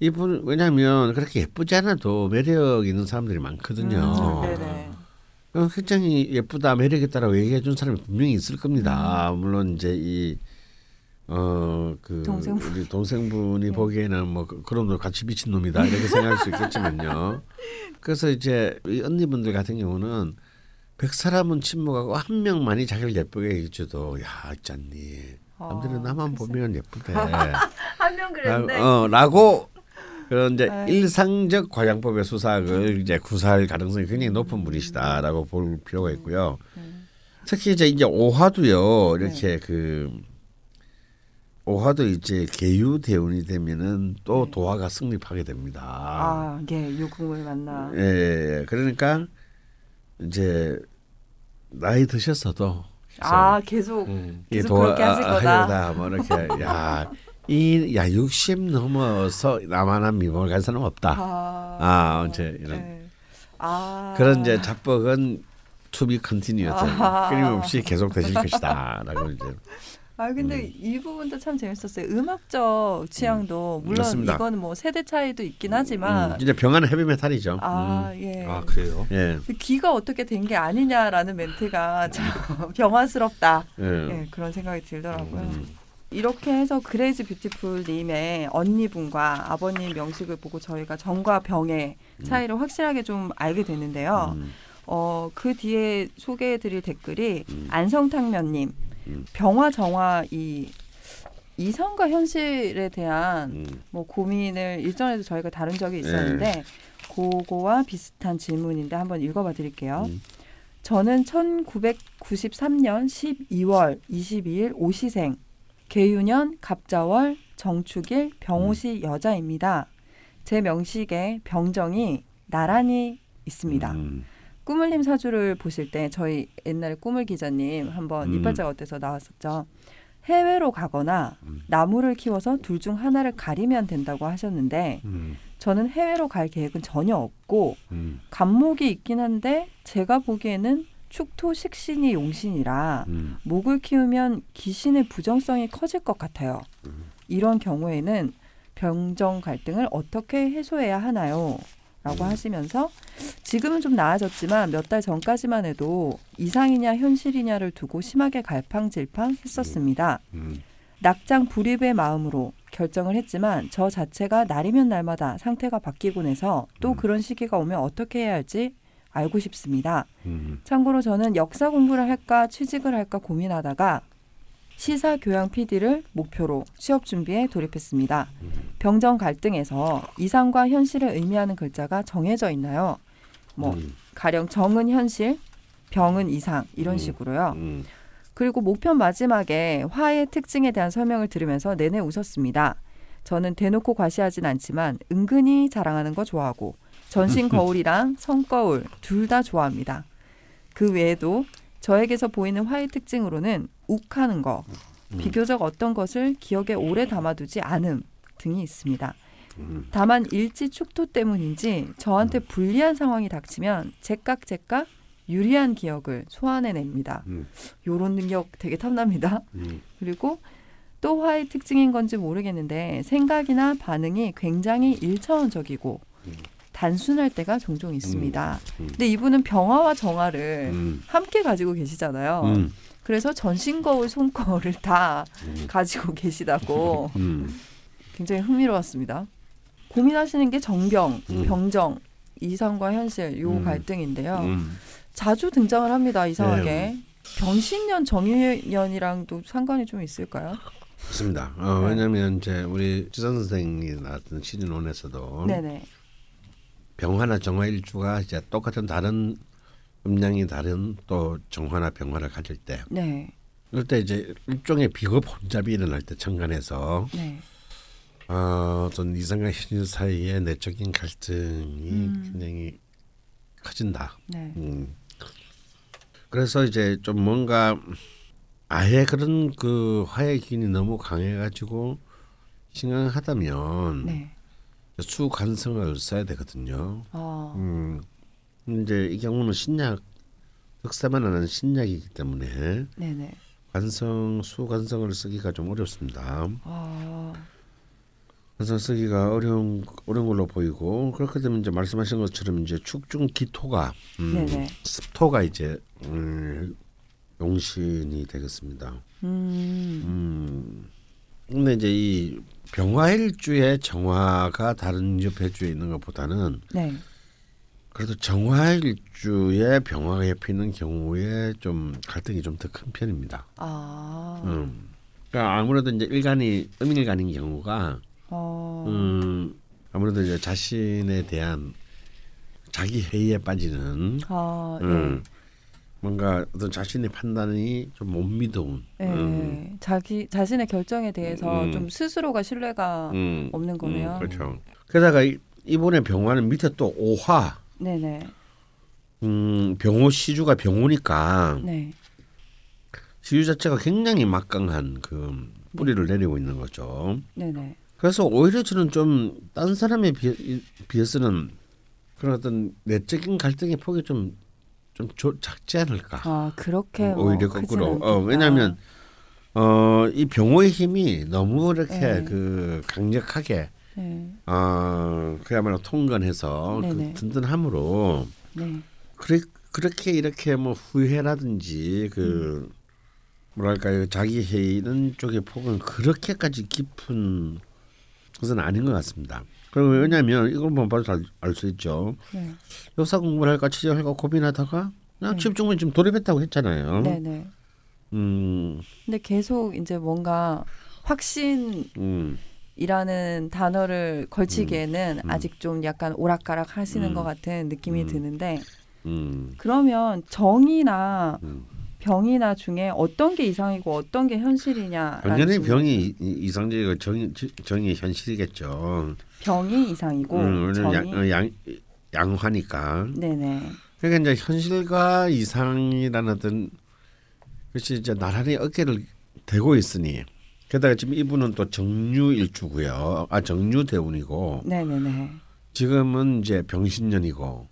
이분 왜냐하면 그렇게 예쁘지 않아도 매력 있는 사람들이 많거든요. 음. 어, 굉장히 예쁘다 매력 있다라고 얘기해 준 사람이 분명히 있을 겁니다. 음. 물론 이제 이 어, 그, 동생분. 우리 동생분이 네. 보기에는 뭐, 그- 그럼 너 같이 미친 놈이다. 이렇게 생각할 수 있겠지만요. 그래서 이제 이 언니분들 같은 경우는 백 사람은 침묵하고 한 명만이 자기를 예쁘게 해줘도 야, 있잖니. 남들은 아, 나만 글쎄. 보면 예쁘대. 한 명. 라, 어, 라고 그런 이제 아이. 일상적 과장법의 수사학을 이제 구사할 가능성이 굉장히 높은 분이시다라고 볼 필요가 있고요. 음. 특히 이제 이제 오화도요 네. 이렇게 그 오화도 이제 계유 대운이 되면은 또 네. 도화가 승립하게 됩니다. 아, 예, 유궁을 만나. 예, 예, 예. 그러니까 이제 나이 드셨어도 아, 계속 음. 이 계속 그렇게 하실 거다. 하다 뭐 이렇게 야 이야 60 넘어서 나만한 미모를 갈 사람 없다. 아, 아, 이제 이런. 네. 아. 그런 이제 자뻑은 to be continuous 아하. 끊임없이 계속 되실 것이다라고 이제 아 근데 음. 이 부분도 참 재밌었어요. 음악적 취향도 물론 맞습니다. 이거는 뭐 세대 차이도 있긴 하지만 음, 이제 병화는 헤비메탈이죠. 아 음. 예. 아 그래요. 예. 귀가 어떻게 된 게 아니냐라는 멘트가 참 병화스럽다. 예. 예, 그런 생각이 들더라고요. 음. 이렇게 해서 Crazy Beautiful 님의 언니분과 아버님 명식을 보고 저희가 정과 병의 차이를 확실하게 좀 알게 됐는데요. 음. 어, 그 뒤에 소개해드릴 댓글이 음. 안성탕면님, 음. 병화 정화 이 이성과 현실에 대한 음. 뭐 고민을 일전에도 저희가 다룬 적이 있었는데 그거와 비슷한 질문인데 한번 읽어봐 드릴게요. 음. 저는 1993년 12월 22일 오시생, 계유년 갑자월 정축일 병오시 여자입니다. 제 명식에 병정이 나란히 있습니다. 음. 꾸물님 사주를 보실 때 저희 옛날에 꾸물 기자님 한번 음. 이빨자가 어때서 나왔었죠. 해외로 가거나 음. 나무를 키워서 둘 중 하나를 가리면 된다고 하셨는데 음. 저는 해외로 갈 계획은 전혀 없고 음. 간목이 있긴 한데 제가 보기에는 축토 식신이 용신이라 음. 목을 키우면 귀신의 부정성이 커질 것 같아요. 음. 이런 경우에는 병정 갈등을 어떻게 해소해야 하나요? 라고 음. 하시면서 지금은 좀 나아졌지만 몇 달 전까지만 해도 이상이냐 현실이냐를 두고 심하게 갈팡질팡 했었습니다. 음. 낙장 불입의 마음으로 결정을 했지만 저 자체가 날이면 날마다 상태가 바뀌곤 해서 또 음. 그런 시기가 오면 어떻게 해야 할지 알고 싶습니다. 음. 참고로 저는 역사 공부를 할까 취직을 할까 고민하다가 시사 교양 PD를 목표로 취업 준비에 돌입했습니다. 병정 갈등에서 이상과 현실을 의미하는 글자가 정해져 있나요? 뭐 음. 가령 정은 현실, 병은 이상 이런 음. 식으로요. 음. 그리고 목편 마지막에 화의 특징에 대한 설명을 들으면서 내내 웃었습니다. 저는 대놓고 과시하진 않지만 은근히 자랑하는 거 좋아하고 전신 거울이랑 성 거울 둘 다 좋아합니다. 그 외에도 저에게서 보이는 화의 특징으로는 욱하는 거, 음. 비교적 어떤 것을 기억에 오래 담아두지 않음 등이 있습니다. 음. 다만 일지 축토 때문인지 저한테 불리한 상황이 닥치면 제깍제깍 유리한 기억을 소환해냅니다. 음. 요런 능력 되게 탐납니다. 음. 그리고 또 화의 특징인 건지 모르겠는데 생각이나 반응이 굉장히 일차원적이고 음. 단순할 때가 종종 있습니다. 음. 근데 이분은 병화와 정화를 음. 함께 가지고 계시잖아요. 음. 그래서 전신 거울, 손 거울을 다 음. 가지고 계시다고 음. 굉장히 흥미로웠습니다. 고민하시는 게 정병, 음. 병정, 이상과 현실 요 음. 갈등인데요. 음. 자주 등장을 합니다. 이상하게 네. 병신년 정유년이랑도 상관이 좀 있을까요? 그렇습니다. 어, 네. 왜냐하면 이제 우리 지선 선생이 나왔던 시즌 1에서도 네네. 병화나 정화 일주가 이제 똑같은 다른 음량이 다른 또 정화나 병화를 가질 때 네. 그럴 때 이제 일종의 비겁 혼잡이 일어날 때 천간에서 네. 어, 어떤 이상과 현실 사이의 내적인 갈등이 음. 굉장히 커진다. 네. 음. 그래서 이제 좀 뭔가 아예 그런 그 화의 기운이 너무 강해가지고 심각하다면 네. 수관성을 써야 되거든요. 아. 음. 이제 이 경우는 신약 흑사만 하는 신약이기 때문에 네네. 관성 수관성을 쓰기가 좀 어렵습니다. 아. 관성 쓰기가 어려운 어려운 걸로 보이고 그렇게 되면 이제 말씀하신 것처럼 이제 축중 기토가 음. 습토가 이제 음, 용신이 되겠습니다. 음. 음. 근데 이제 이 병화일주의 정화가 다른 옆에주에 있는 것보다는 네. 그래도 정화일주의 병화가 옆에 있는 경우에 좀 갈등이 좀 더 큰 편입니다. 아. 음. 그러니까 아무래도 이제 일간이 음일간인 경우가 어. 음, 아무래도 이제 자신에 대한 자기 회의에 빠지는 아. 예. 음, 뭔가 어떤 자신의 판단이 좀 못 믿어온 예. 음, 자기 자신의 결정에 대해서 음. 좀 스스로가 신뢰가 음, 없는 거네요. 음, 그렇죠. 게다가 이- 이번에 병화는 밑에 또 오화 네네. 음, 병호 시주가 병호니까 네. 시주 자체가 굉장히 막강한 그 뿌리를 내리고 있는 거죠. 네네. 그래서 오히려 저는 좀 딴 사람에 비해, 비해서는 그런 어떤 내적인 갈등의 폭이 좀 좀 작지 않을까. 아 그렇게 어, 뭐 오히려 거꾸로. 어, 왜냐하면 어, 이 병호의 힘이 너무 이렇게 네. 그 강력하게 네, 어, 그야말로 통건해서 그 네네. 든든함으로 네, 그래, 그렇게 이렇게 뭐 후회라든지 그 뭐랄까요 자기 회의는 쪽의 폭은 그렇게까지 깊은 것은 아닌 것 같습니다. 그리고 왜냐하면 이걸 보면 바로 알수 있죠. 네, 역사 공부를 할까 취재할까 고민하다가 그냥 네. 집중은 지금 돌입했다고 했잖아요. 네, 네. 음, 근데 계속 이제 뭔가 확신이라는 음, 단어를 걸치기에는 음. 아직 좀 약간 오락가락 하시는 음. 것 같은 느낌이 음. 드는데 음, 그러면 정이나 음. 병이나 중에 어떤 게 이상이고 어떤 게 현실이냐? 완전히 병이 이- 이상적이고 정이 정이 현실이겠죠. 병이 이상이고 음, 정이 양, 어, 양 양화니까. 네네 그러니까 이제 현실과 이상이라는 어떤 것이 이제 나란히 어깨를 대고 있으니 게다가 지금 이분은 또 정유일주고요. 아 정유대운이고 네네네 지금은 이제 병신년이고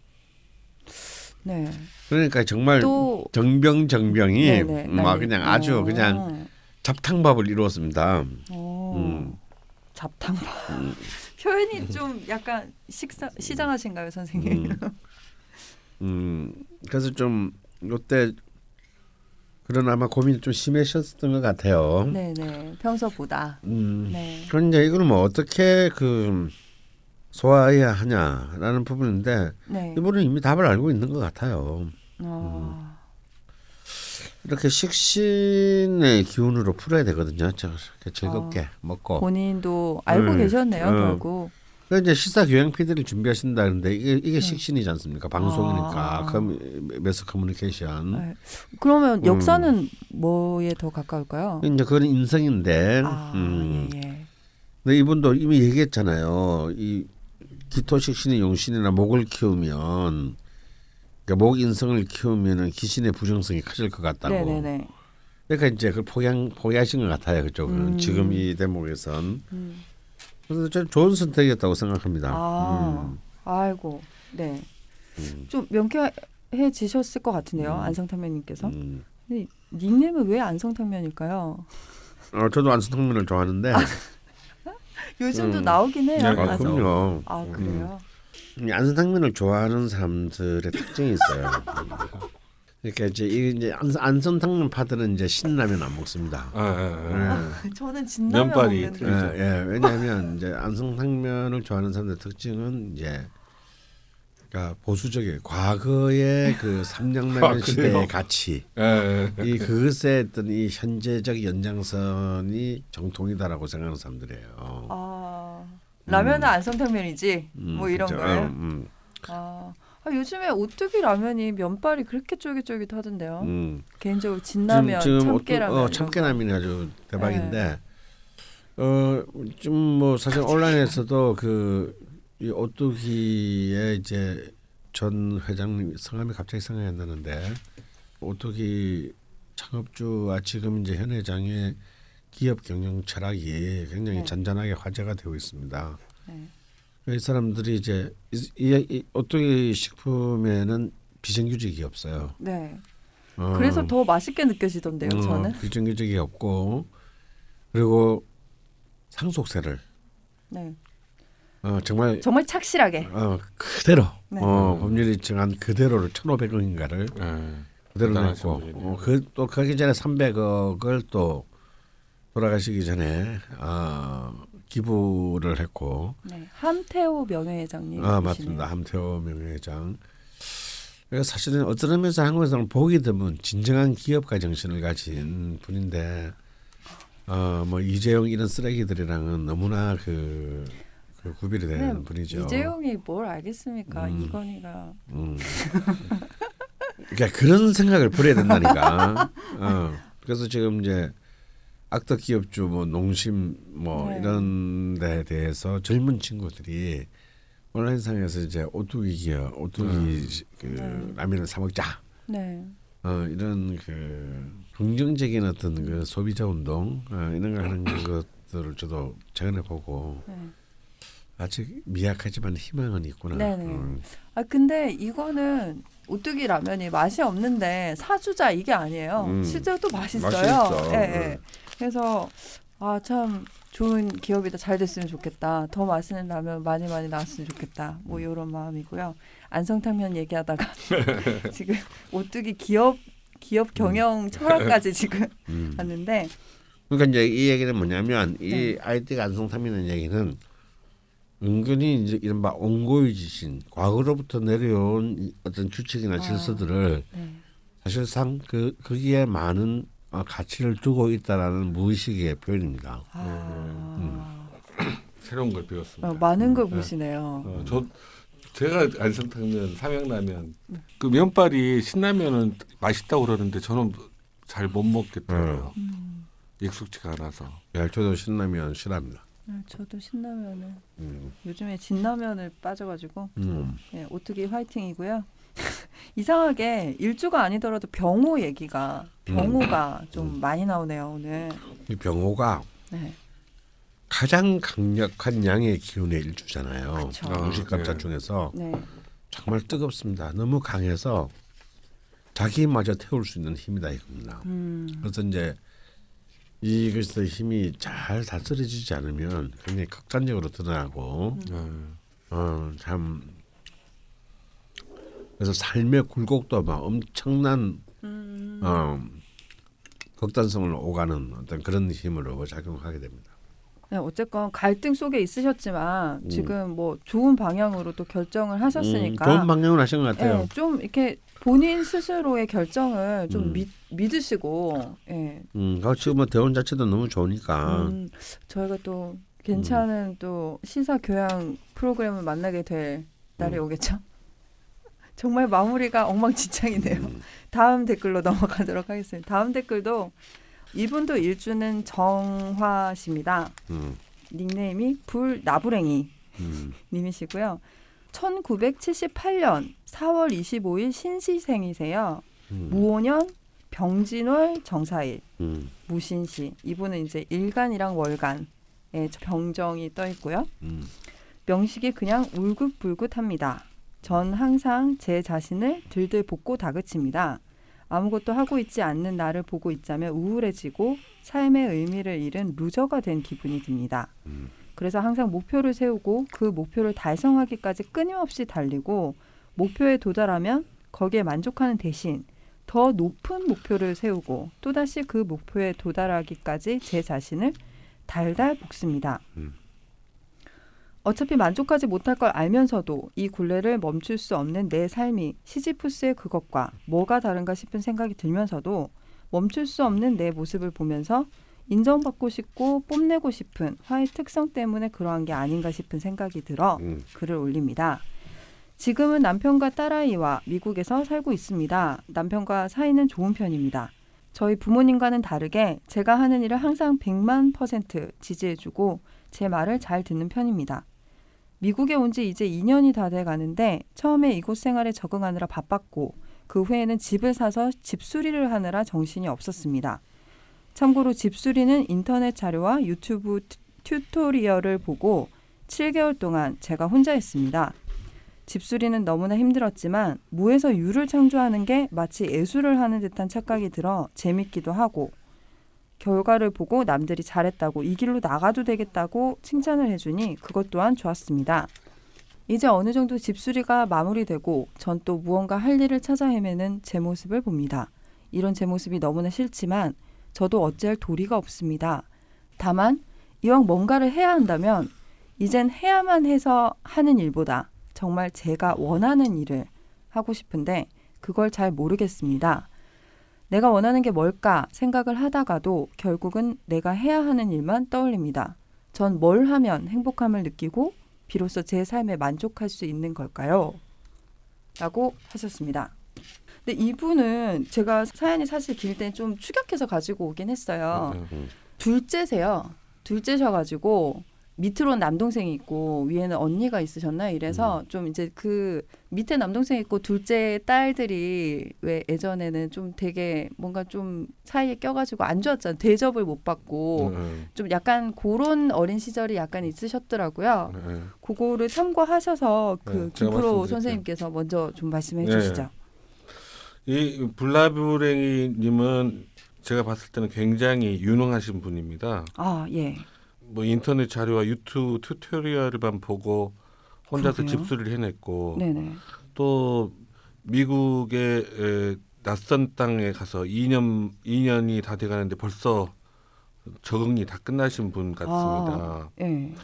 네. 그러니까 정말 또 정병 정병이 네네, 막 네. 그냥 아주 어. 그냥 잡탕밥을 이루었습니다. 어. 음. 잡탕밥 표현이 좀 약간 식사 시장하신가요 선생님? 음. 음, 그래서 좀 요때 그런 아마 고민이 좀 심해셨던 것 같아요. 네네 평소보다 음, 네. 그런데 이걸 뭐 어떻게 그 소화해야 하냐라는 부분인데 네. 이분은 이미 답을 알고 있는 것 같아요. 어. 이렇게 식신의 기운으로 풀어야 되거든요. 즐겁게 먹고. 본인도 알고 음. 계셨네요 어. 결국. 그 이제 시사 교양 PD를 준비하신다는데 이게 이게 네. 식신이지 않습니까? 방송이니까 아. 매스 커뮤니케이션. 네. 그러면 음. 역사는 뭐에 더 가까울까요? 이제 그건 인성인데. 아 음. 예, 예. 근데 이분도 이미 얘기했잖아요. 이 기토식 신의 용신이나 목을 키우면 그러니까 목 인성을 키우면은 기신의 부정성이 커질 것 같다고. 네네네. 그러니까 이제 그걸 포기한 포기하신 것 같아요. 그쪽은 음. 지금 이 대목에선. 음. 그래서 좀 좋은 선택이었다고 생각합니다. 아 음. 아이고 네. 음. 좀 명쾌해지셨을 것 같은데요 안성탕면님께서. 음. 근데 닉네임은 왜 안성탕면일까요? 어, 저도 안성탕면을 좋아하는데 요즘도 음. 나오긴 해요. 네, 아, 그럼요. 아 그래요? 이 안성탕면을 좋아하는 사람들의 특징이 있어요. 그러니까 이제 이 이제 안- 안성탕면 파들은 이제 신라면 안 먹습니다. 예, 예, 예. 저는 진라면 면발이 먹는데. 예, 예. 왜냐하면 이제 안성탕면을 좋아하는 사람들의 특징은 이제 그러니까 보수적인 과거의 그 삼양라면 아, 시대의? 가치. 이 그것의 어떤 이 현재적 연장선이 정통이다라고 생각하는 사람들이에요. 아 라면은 안성탕면이지 음, 뭐 이런 그죠. 거예요. 어, 음, 아, 아, 요즘에 오뚜기 라면이 면발이 그렇게 쫄깃쫄깃하던데요. 음. 개인적으로 지금 어? 진라면, 지금 참깨라면. 어, 이런 거. 참깨라면이 아주 대박인데 어좀 뭐 사실 온라인에서도 그 이 오뚜기의 이제 전 회장님 성함이 갑자기 생각이 안 나는데 오뚜기 창업주와 지금 이제 현 회장의 기업 경영 철학이 굉장히 네. 잔잔하게 화제가 되고 있습니다. 네. 이 사람들이 이제 이, 이, 이 오뚜기 식품에는 비정규직이 없어요. 네. 어. 그래서 더 맛있게 느껴지던데요. 어, 저는. 비정규직이 없고 그리고 상속세를 네. 어, 정말 정말 착실하게. 어, 그대로 네. 어, 법률이 정한 그대로를 1,500억인가를 예. 그대로 대단하신 냈고. 어, 그, 또 가기 전에 300억을 또 돌아가시기 전에 어, 기부를 했고 네. 함태호 명예회장님. 아 맞습니다 함태호 명예회장 그래서 사실은 어떤 의미에서 한국에서는 보기 드문 진정한 기업가 정신을 가진 분인데 어뭐 이재용 이런 쓰레기들이랑은 너무나 그, 그 구별이 되는 분이죠. 네, 이재용이 뭘 알겠습니까? 음. 이건희가. 음. 그러니까 그런 생각을 버려야 된다니까. 어. 그래서 지금 이제 악덕 기업주 뭐 농심 뭐 네. 이런 데 대해서 젊은 친구들이 온라인상에서 이제 오뚜기 기업, 오뚜기 그 네. 라면을 사 먹자. 네. 어, 이런 그 긍정적인 어떤 그 소비자 운동 어, 이런 거 하는 것들을 저도 최근에 보고 네. 아직 미약하지만 희망은 있구나. 네네. 음. 아 근데 이거는 오뚜기 라면이 맛이 없는데 사주자 이게 아니에요. 음. 실제로 또 맛있어요. 맛있어. 예, 예. 그래서 아 참 좋은 기업이다 잘 됐으면 좋겠다. 더 맛있는 라면 많이 많이 나왔으면 좋겠다. 뭐 음. 이런 마음이고요. 안성탕면 얘기하다가 지금 오뚜기 기업 기업 경영 철학까지 지금 음. 왔는데 그러니까 이제 이 얘기는 뭐냐면 이 네. 아이디가 안성탐이라는 얘기는 은근히 이제 이른바 온고의 지신 과거로부터 내려온 이 어떤 규칙이나 아. 질서들을 네. 사실상 그 거기에 많은 어, 가치를 두고 있다라는 무의식의 표현입니다. 아, 새로운 걸 배웠습니다. 어, 많은 걸 네. 보시네요. 어, 저 제가 안성탕면, 삼양라면 그 면발이 신라면은 맛있다고 그러는데 저는 잘 못 먹겠더라고요. 음. 익숙지가 않아서. 예, 저도 신라면 싫어합니다. 아, 저도 신라면은 음. 요즘에 진라면을 빠져가지고 음. 예, 오뚜기 화이팅이고요. 이상하게 일주가 아니더라도 병호 얘기가 병호가 좀 많이 나오네요 오늘. 이 병호가 네. 가장 강력한 양의 기운의 일주잖아요. 그쵸. 무식갑자 네. 중에서 네. 정말 뜨겁습니다. 너무 강해서 자기마저 태울 수 있는 힘이다 이겁니다. 음. 그래서 이제 이것의 힘이 잘 다스려지지 않으면 굉장히 극단적으로 드러나고 음. 어, 참 그래서 삶의 굴곡도 막 엄청난 음. 어, 극단성을 오가는 어떤 그런 힘으로 작용하게 됩니다. 네, 어쨌건 갈등 속에 있으셨지만 음. 지금 뭐 좋은 방향으로 또 결정을 하셨으니까 음, 좋은 방향을 하신 것 같아요. 예, 좀 이렇게 본인 스스로의 결정을 좀 음. 믿, 믿으시고 예, 음, 그 지금 뭐 대원 자체도 너무 좋으니까 음, 저희가 또 괜찮은 음. 또 시사 교양 프로그램을 만나게 될 날이 음. 오겠죠. 정말 마무리가 엉망진창이네요. 음. 다음 댓글로 넘어가도록 하겠습니다. 다음 댓글도 이분도 일주는 정화 씨입니다. 음, 닉네임이 불나부랭이 음, 님이시고요. 1978년 4월 25일 신시생이세요. 음, 무오년 병진월 정사일 음, 무신시 이분은 이제 일간이랑 월간에 병정이 떠 있고요. 음, 명식이 그냥 울긋불긋합니다. 전 항상 제 자신을 들들 볶고 다그칩니다. 아무것도 하고 있지 않는 나를 보고 있자면 우울해지고 삶의 의미를 잃은 루저가 된 기분이 듭니다. 음. 그래서 항상 목표를 세우고 그 목표를 달성하기까지 끊임없이 달리고 목표에 도달하면 거기에 만족하는 대신 더 높은 목표를 세우고 또다시 그 목표에 도달하기까지 제 자신을 달달 볶습니다. 음. 어차피 만족하지 못할 걸 알면서도 이 굴레를 멈출 수 없는 내 삶이 시지푸스의 그것과 뭐가 다른가 싶은 생각이 들면서도 멈출 수 없는 내 모습을 보면서 인정받고 싶고 뽐내고 싶은 화의 특성 때문에 그러한 게 아닌가 싶은 생각이 들어 음. 글을 올립니다. 지금은 남편과 딸아이와 미국에서 살고 있습니다. 남편과 사이는 좋은 편입니다. 저희 부모님과는 다르게 제가 하는 일을 항상 100만 퍼센트 지지해주고 제 말을 잘 듣는 편입니다. 미국에 온 지 이제 2년이 다 돼 가는데 처음에 이곳 생활에 적응하느라 바빴고 그 후에는 집을 사서 집 수리를 하느라 정신이 없었습니다. 참고로 집수리는 인터넷 자료와 유튜브 튜- 튜토리얼을 보고 7개월 동안 제가 혼자 했습니다. 집수리는 너무나 힘들었지만 무에서 유를 창조하는 게 마치 예술을 하는 듯한 착각이 들어 재밌기도 하고 결과를 보고 남들이 잘했다고 이 길로 나가도 되겠다고 칭찬을 해주니 그것 또한 좋았습니다. 이제 어느 정도 집수리가 마무리되고 전 또 무언가 할 일을 찾아 헤매는 제 모습을 봅니다. 이런 제 모습이 너무나 싫지만 저도 어찌할 도리가 없습니다. 다만 이왕 뭔가를 해야 한다면 이젠 해야만 해서 하는 일보다 정말 제가 원하는 일을 하고 싶은데 그걸 잘 모르겠습니다. 내가 원하는 게 뭘까 생각을 하다가도 결국은 내가 해야 하는 일만 떠올립니다. 전 뭘 하면 행복함을 느끼고 비로소 제 삶에 만족할 수 있는 걸까요? 라고 하셨습니다. 근데 이분은 제가 사연이 사실 길때 좀 추격해서 가지고 오긴 했어요. 네. 둘째세요. 둘째셔가지고 밑으로 남동생이 있고 위에는 언니가 있으셨나요? 이래서 음. 좀 이제 그 밑에 남동생 있고 둘째 딸들이 왜 예전에는 좀 되게 뭔가 좀 사이에 껴가지고 안 좋았잖아요. 대접을 못 받고 음, 좀 약간 그런 어린 시절이 약간 있으셨더라고요. 음, 음. 그거를 참고하셔서 그 네, 김프로. 선생님께서 먼저 좀 말씀해 네. 주시죠. 이 블라브랭이님은 제가 봤을 때는 굉장히 유능하신 분입니다. 아 예. 뭐 인터넷 자료와 유튜브 튜토리얼만 보고 혼자서 그러게요. 집수를 해냈고 네네. 또 미국의 에, 낯선 땅에 가서 2년 2년이 다 돼가는데 벌써 적응이 다 끝나신 분 같습니다. 예.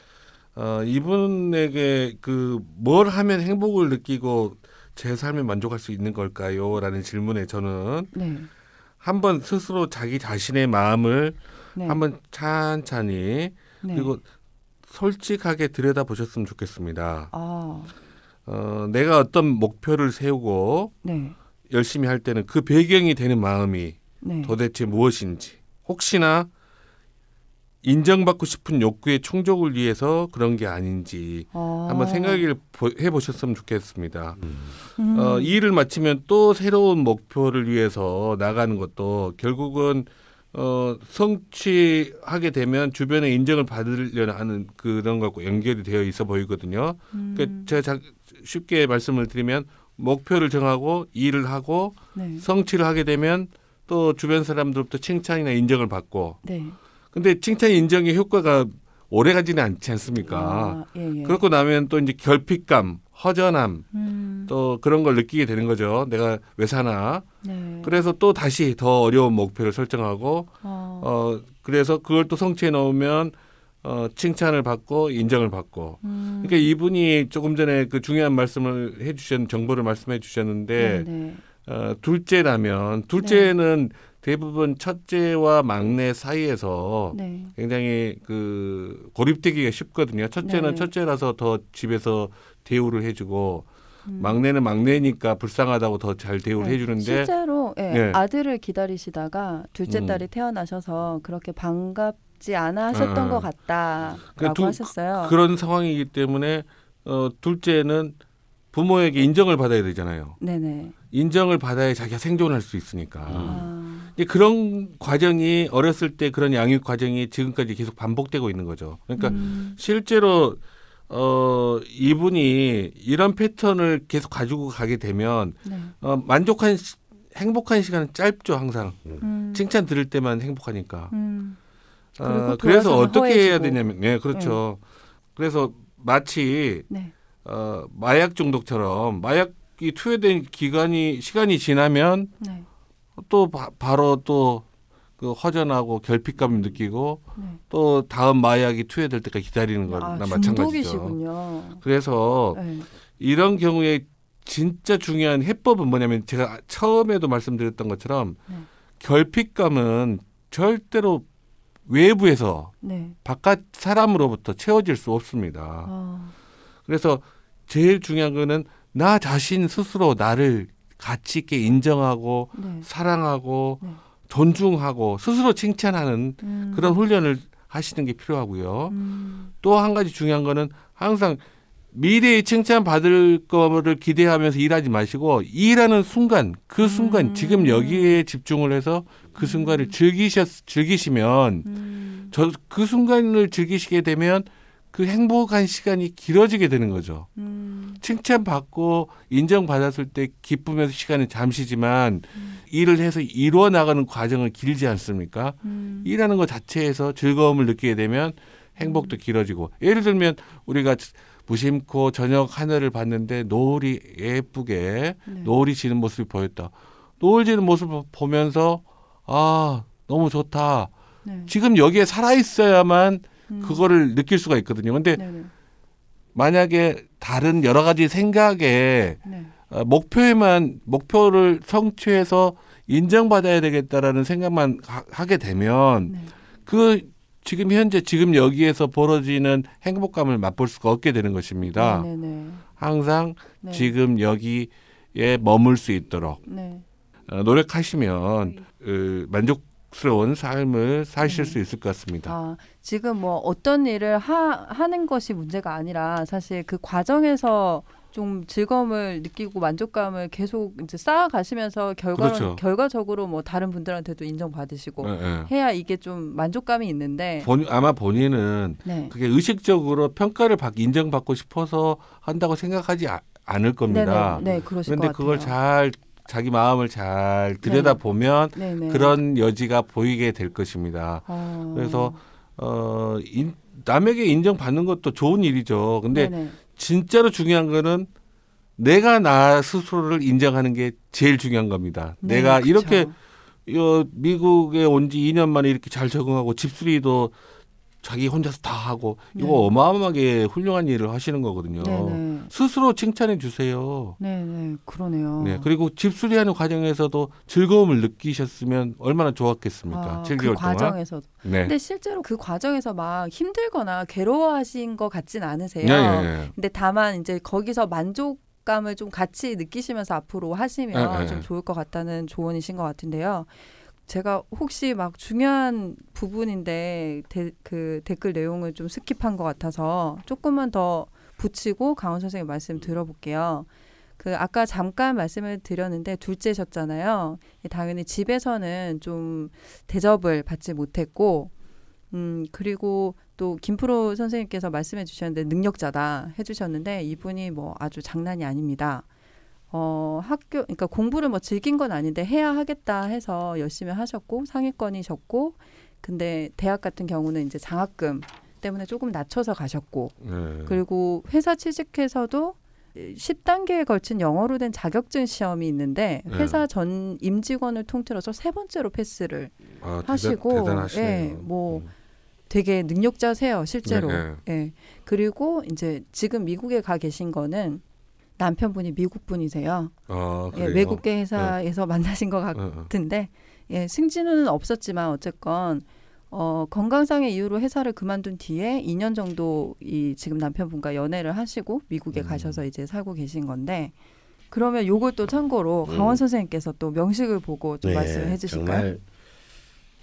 어, 이분에게 그 뭘 하면 행복을 느끼고 제 삶에 만족할 수 있는 걸까요?라는 질문에 저는 네. 한번 스스로 자기 자신의 마음을 네. 한번 찬찬히 네. 그리고 솔직하게 들여다 보셨으면 좋겠습니다. 아 어, 내가 어떤 목표를 세우고 네. 열심히 할 때는 그 배경이 되는 마음이 네. 도대체 무엇인지 혹시나 인정받고 싶은 욕구의 충족을 위해서 그런 게 아닌지 아. 한번 생각을 보- 해보셨으면 좋겠습니다. 음. 어, 이 일을 마치면 또 새로운 목표를 위해서 나가는 것도 결국은 어, 성취하게 되면 주변의 인정을 받으려는 하는 그런 것과 연결이 되어 있어 보이거든요. 음. 그러니까 제가 자- 쉽게 말씀을 드리면 목표를 정하고 일을 하고 네. 성취를 하게 되면 또 주변 사람들부터 칭찬이나 인정을 받고 네. 근데 칭찬 인정의 효과가 오래 가지는 않지 않습니까? 아, 예, 예. 그렇고 나면 또 이제 결핍감, 허전함 음. 또 그런 걸 느끼게 되는 거죠. 내가 왜 사나? 네. 그래서 또 다시 더 어려운 목표를 설정하고 어. 어 그래서 그걸 또 성취해 놓으면 어 칭찬을 받고 인정을 받고 음. 그러니까 이분이 조금 전에 그 중요한 말씀을 해주셨 정보를 말씀해 주셨는데 네, 네. 어, 둘째라면 둘째는 대부분 첫째와 막내 사이에서 네. 굉장히 그 고립되기가 쉽거든요. 첫째는 네. 첫째라서 더 집에서 대우를 해주고 음. 막내는 막내니까 불쌍하다고 더 잘 대우를 네, 해주는데 실제로 예, 네. 아들을 기다리시다가 둘째 음. 딸이 태어나셔서 그렇게 반갑지 않아 하셨던 아. 것 같다라고 그러니까 두- 하셨어요. 그런 상황이기 때문에 어, 둘째는 부모에게 인정을 받아야 되잖아요. 네네. 인정을 받아야 자기가 생존할 수 있으니까. 아, 그런 과정이 어렸을 때 그런 양육 과정이 지금까지 계속 반복되고 있는 거죠. 그러니까 음, 실제로 어 이분이 이런 패턴을 계속 가지고 가게 되면 네. 어 만족한 시- 행복한 시간은 짧죠 항상 음, 칭찬 들을 때만 행복하니까 음, 어, 그래서 어떻게 해야 허해지고. 되냐면 네 그렇죠 그래서 마치 네. 어 마약 중독처럼 마약이 투여된 기간이 시간이 지나면 네. 또 바, 바로 또 그 허전하고 결핍감을 느끼고 네. 또 다음 마약이 투여될 때까지 기다리는 거나 아, 마찬가지죠. 중독이시군요. 그래서 네. 이런 경우에 진짜 중요한 해법은 뭐냐면 제가 처음에도 말씀드렸던 것처럼 네. 결핍감은 절대로 외부에서 네. 바깥 사람으로부터 채워질 수 없습니다. 아, 그래서 제일 중요한 거는 나 자신 스스로 나를 가치 있게 인정하고 네. 사랑하고 네. 존중하고 스스로 칭찬하는 음, 그런 훈련을 하시는 게 필요하고요. 음, 또한 가지 중요한 거는 항상 미래에 칭찬 받을 거를 기대하면서 일하지 마시고 일하는 순간 그 순간 음. 지금 여기에 집중을 해서 그 순간을 즐기셨 즐기시면 음, 저그 순간을 즐기시게 되면 그 행복한 시간이 길어지게 되는 거죠. 음, 칭찬 받고 인정 받았을 때 기쁨의 시간은 잠시지만 음. 일을 해서 이루어 나가는 과정은 길지 않습니까? 음, 일하는 것 자체에서 즐거움을 느끼게 되면 행복도 길어지고 예를 들면 우리가 무심코 저녁 하늘을 봤는데 노을이 예쁘게 네. 노을이 지는 모습이 보였다. 노을 지는 모습 을 보면서 아 너무 좋다. 네. 지금 여기에 살아 있어야만 음, 그거를 느낄 수가 있거든요. 근데 네네. 만약에 다른 여러 가지 생각에 네. 어, 목표에만 목표를 성취해서 인정받아야 되겠다라는 생각만 하, 하게 되면 네. 그 지금 현재 지금 여기에서 벌어지는 행복감을 맛볼 수가 없게 되는 것입니다. 네네네. 항상 네. 지금 여기에 머물 수 있도록 네. 어, 노력하시면 그 만족 만족 스러운 삶을 사실 네. 수 있을 것 같습니다. 아, 지금 뭐 어떤 일을 하, 하는 것이 문제가 아니라 사실 그 과정에서 좀 즐거움을 느끼고 만족감을 계속 이제 쌓아 가시면서 결과 그렇죠. 결과적으로 뭐 다른 분들한테도 인정받으시고 예, 예. 해야 이게 좀 만족감이 있는데 본, 아마 본인은 네. 그게 의식적으로 평가를 받, 인정받고 싶어서 한다고 생각하지 아- 않을 겁니다. 네네, 네, 그러실 그런데 것 그걸. 잘 자기 마음을 잘 들여다 보면 네네. 그런 여지가 보이게 될 것입니다. 어. 그래서 어 인, 남에게 인정받는 것도 좋은 일이죠. 근데 네네. 진짜로 중요한 거는 내가 나 스스로를 인정하는 게 제일 중요한 겁니다. 네, 내가 그쵸. 이렇게 요 미국에 온 지 2년 만에 이렇게 잘 적응하고 집수리도 자기 혼자서 다 하고 이거 네. 어마어마하게 훌륭한 일을 하시는 거거든요. 네네. 스스로 칭찬해 주세요. 네 네. 그러네요. 네. 그리고 집 수리하는 과정에서도 즐거움을 느끼셨으면 얼마나 좋았겠습니까? 아, 7개월 그 동안. 과정에서 네. 근데 실제로 그 과정에서 막 힘들거나 괴로워하신 것 같진 않으세요. 네, 네, 네. 근데 다만 이제 거기서 만족 감을 좀 같이 느끼시면서 앞으로 하시면 네, 네. 좀 좋을 것 같다는 조언이신 것 같은데요. 제가 혹시 막 중요한 부분인데 데, 그 댓글 내용을 좀 스킵한 것 같아서 조금만 더 붙이고 강원 선생님 말씀 들어볼게요. 그 아까 잠깐 말씀을 드렸는데 둘째셨잖아요. 당연히 집에서는 좀 대접을 받지 못했고, 음 그리고 또 김프로 선생님께서 말씀해 주셨는데 능력자다 해주셨는데 이분이 뭐 아주 장난이 아닙니다. 어 학교 그러니까 공부를 뭐 즐긴 건 아닌데 해야 하겠다 해서 열심히 하셨고 상위권이셨고 근데 대학 같은 경우는 이제 장학금 때문에 조금 낮춰서 가셨고 네. 그리고 회사 취직해서도 10단계에 걸친 영어로 된 자격증 시험이 있는데 네. 회사 전 임직원을 통틀어서 세 번째로 패스를 아, 하시고, 대단. 예, 뭐 되게 능력자세요 실제로. 네, 예. 그리고 이제 지금 미국에 가 계신 거는 남편분이 미국 분이세요. 아, 예, 그래요? 외국계 회사에서 만나신 것 어, 어. 같은데 예, 승진은 없었지만 어쨌건 어, 건강상의 이유로 회사를 그만둔 뒤에 2년 정도 이 지금 남편분과 연애를 하시고 미국에 음. 가셔서 이제 살고 계신 건데 그러면 요걸 또 참고로 음. 강원 선생님께서 또 명식을 보고 좀 말씀을 해주실까요? 네, 정말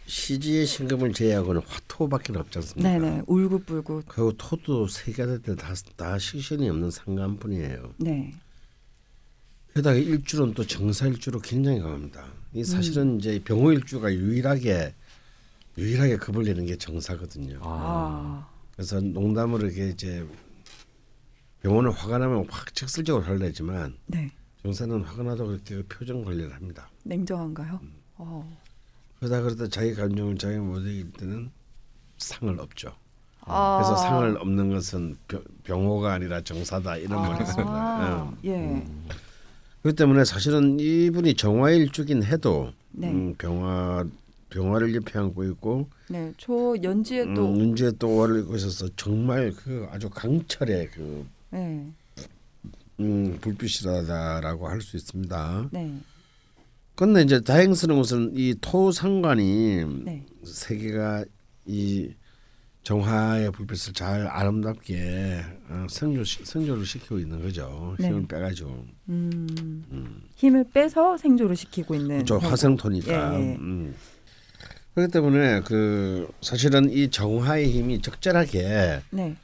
시지의 신금을 제외하고는 화토밖에 없지 않습니까? 네네 울긋불긋 그리고 토도 세계가 될때다 다 식신이 없는 상관뿐이에요. 네 게다가 일주는 또 정사일주로 굉장히 강합니다. 이 사실은 음. 이제 병호일주가 유일하게 유일하게 겁을 내는 게 정사거든요. 아, 그래서 농담으로 이게 이제 병원을 화가 나면 확 직설적으로 화를 내지만 네 정사는 화가 나도 그렇게 표정 관리를 합니다. 냉정한가요? 음. 어. 그러다 그러다 자기 감정을 자기 못 이길 때는 상을 업죠. 아. 그래서 상을 업는 것은 병, 병호가 아니라 정사다 이런 말이 있습니다. 아, 응. 예. 그렇기 때문에 사실은 이분이 정화일주긴 해도 네. 음, 병화 병화를 옆에 안고 있고 네, 저 연지에 또 음, 문제 또 월을 입고 있어서 정말 그 아주 강철의 그 네, 음, 불빛이라다라고 할 수 있습니다. 네, 그런데 이제 다행스러운 것은 이 토상관이 네. 세 개가 이 정화의 불빛을 잘 아름답게 어, 성조 성조를 시키고 있는 거죠. 네. 힘을 빼가지고 음, 힘을 빼서 생조를 시키고 있는 저 경우. 화생토니까. 예, 예. 음. 그렇기 때문에 그 사실은 이 정화의 힘이 적절하게 네,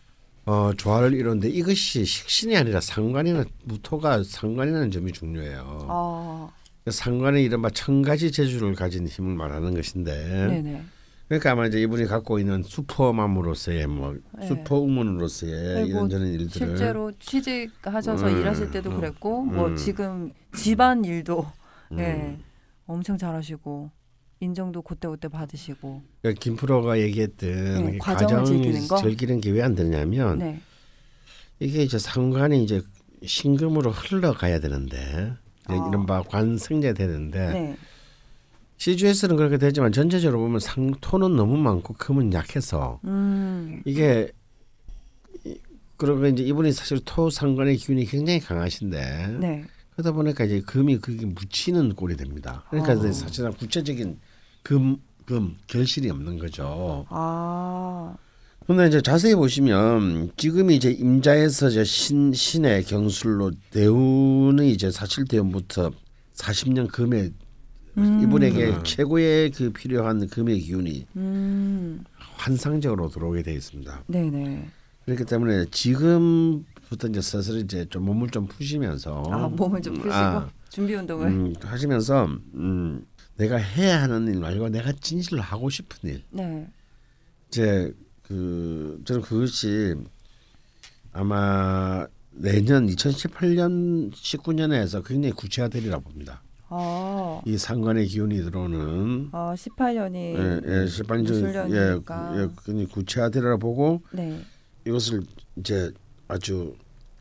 어, 조화를 이루는데 이것이 식신이 아니라 상관이나 무토가 상관이라는 점이 중요해요. 아, 상관의 이른바 천 가지 재주를 가진 힘을 말하는 것인데 네, 네. 그러니까 아마 이제 이분이 갖고 있는 슈퍼맘으로서의 뭐 네. 슈퍼우먼으로서의 네, 뭐 이런저런 일들을 실제로 취직하셔서 음, 일하실 때도 음, 그랬고 뭐 음. 지금 집안 일도 음. 네, 엄청 잘하시고 인정도 그때그때 받으시고 그러니까 김프로가 얘기했던 네, 이 과정을 즐기는 거? 즐기는 게 왜 안 되냐면 네, 이게 이제 상관이 이제 신금으로 흘러가야 되는데 아. 이른바 관성제 되는데 네, 시주에서는 그렇게 되지만 전체적으로 보면 상토는 너무 많고 금은 약해서 음, 이게 이- 그러고 이제 이분이 사실 토 상관의 기운이 굉장히 강하신데 네, 그러다 보니까 이제 금이 그게 묻히는 꼴이 됩니다. 그러니까 아. 이제 사실은 구체적인 금, 금 결실이 없는 거죠. 아, 근데 이제 자세히 보시면 지금이 이제 임자에서 이제 신 신의 경술로 대운의 이제 사실 대운부터 40년 금의 음. 이분에게 음. 최고의 그 필요한 금의 기운이 음. 환상적으로 들어오게 돼 있습니다. 네네. 그렇기 때문에 지금부터 이제 슬슬 이제 좀 몸을 좀 푸시면서 아 몸을 좀 푸시고 아, 준비 운동을. 음, 하시면서 음, 내가 해야 하는 일 말고 내가 진실로 하고 싶은 일 네. 이제 그 저는 그것이 아마 내년 2018년 19년에서 굉장히 구체화되리라 봅니다. 아. 이 상관의 기운이 들어오는 아 18년이 예, 예, 18년 예. 예, 굉장히 구체화되리라 보고 네. 이것을 이제 아주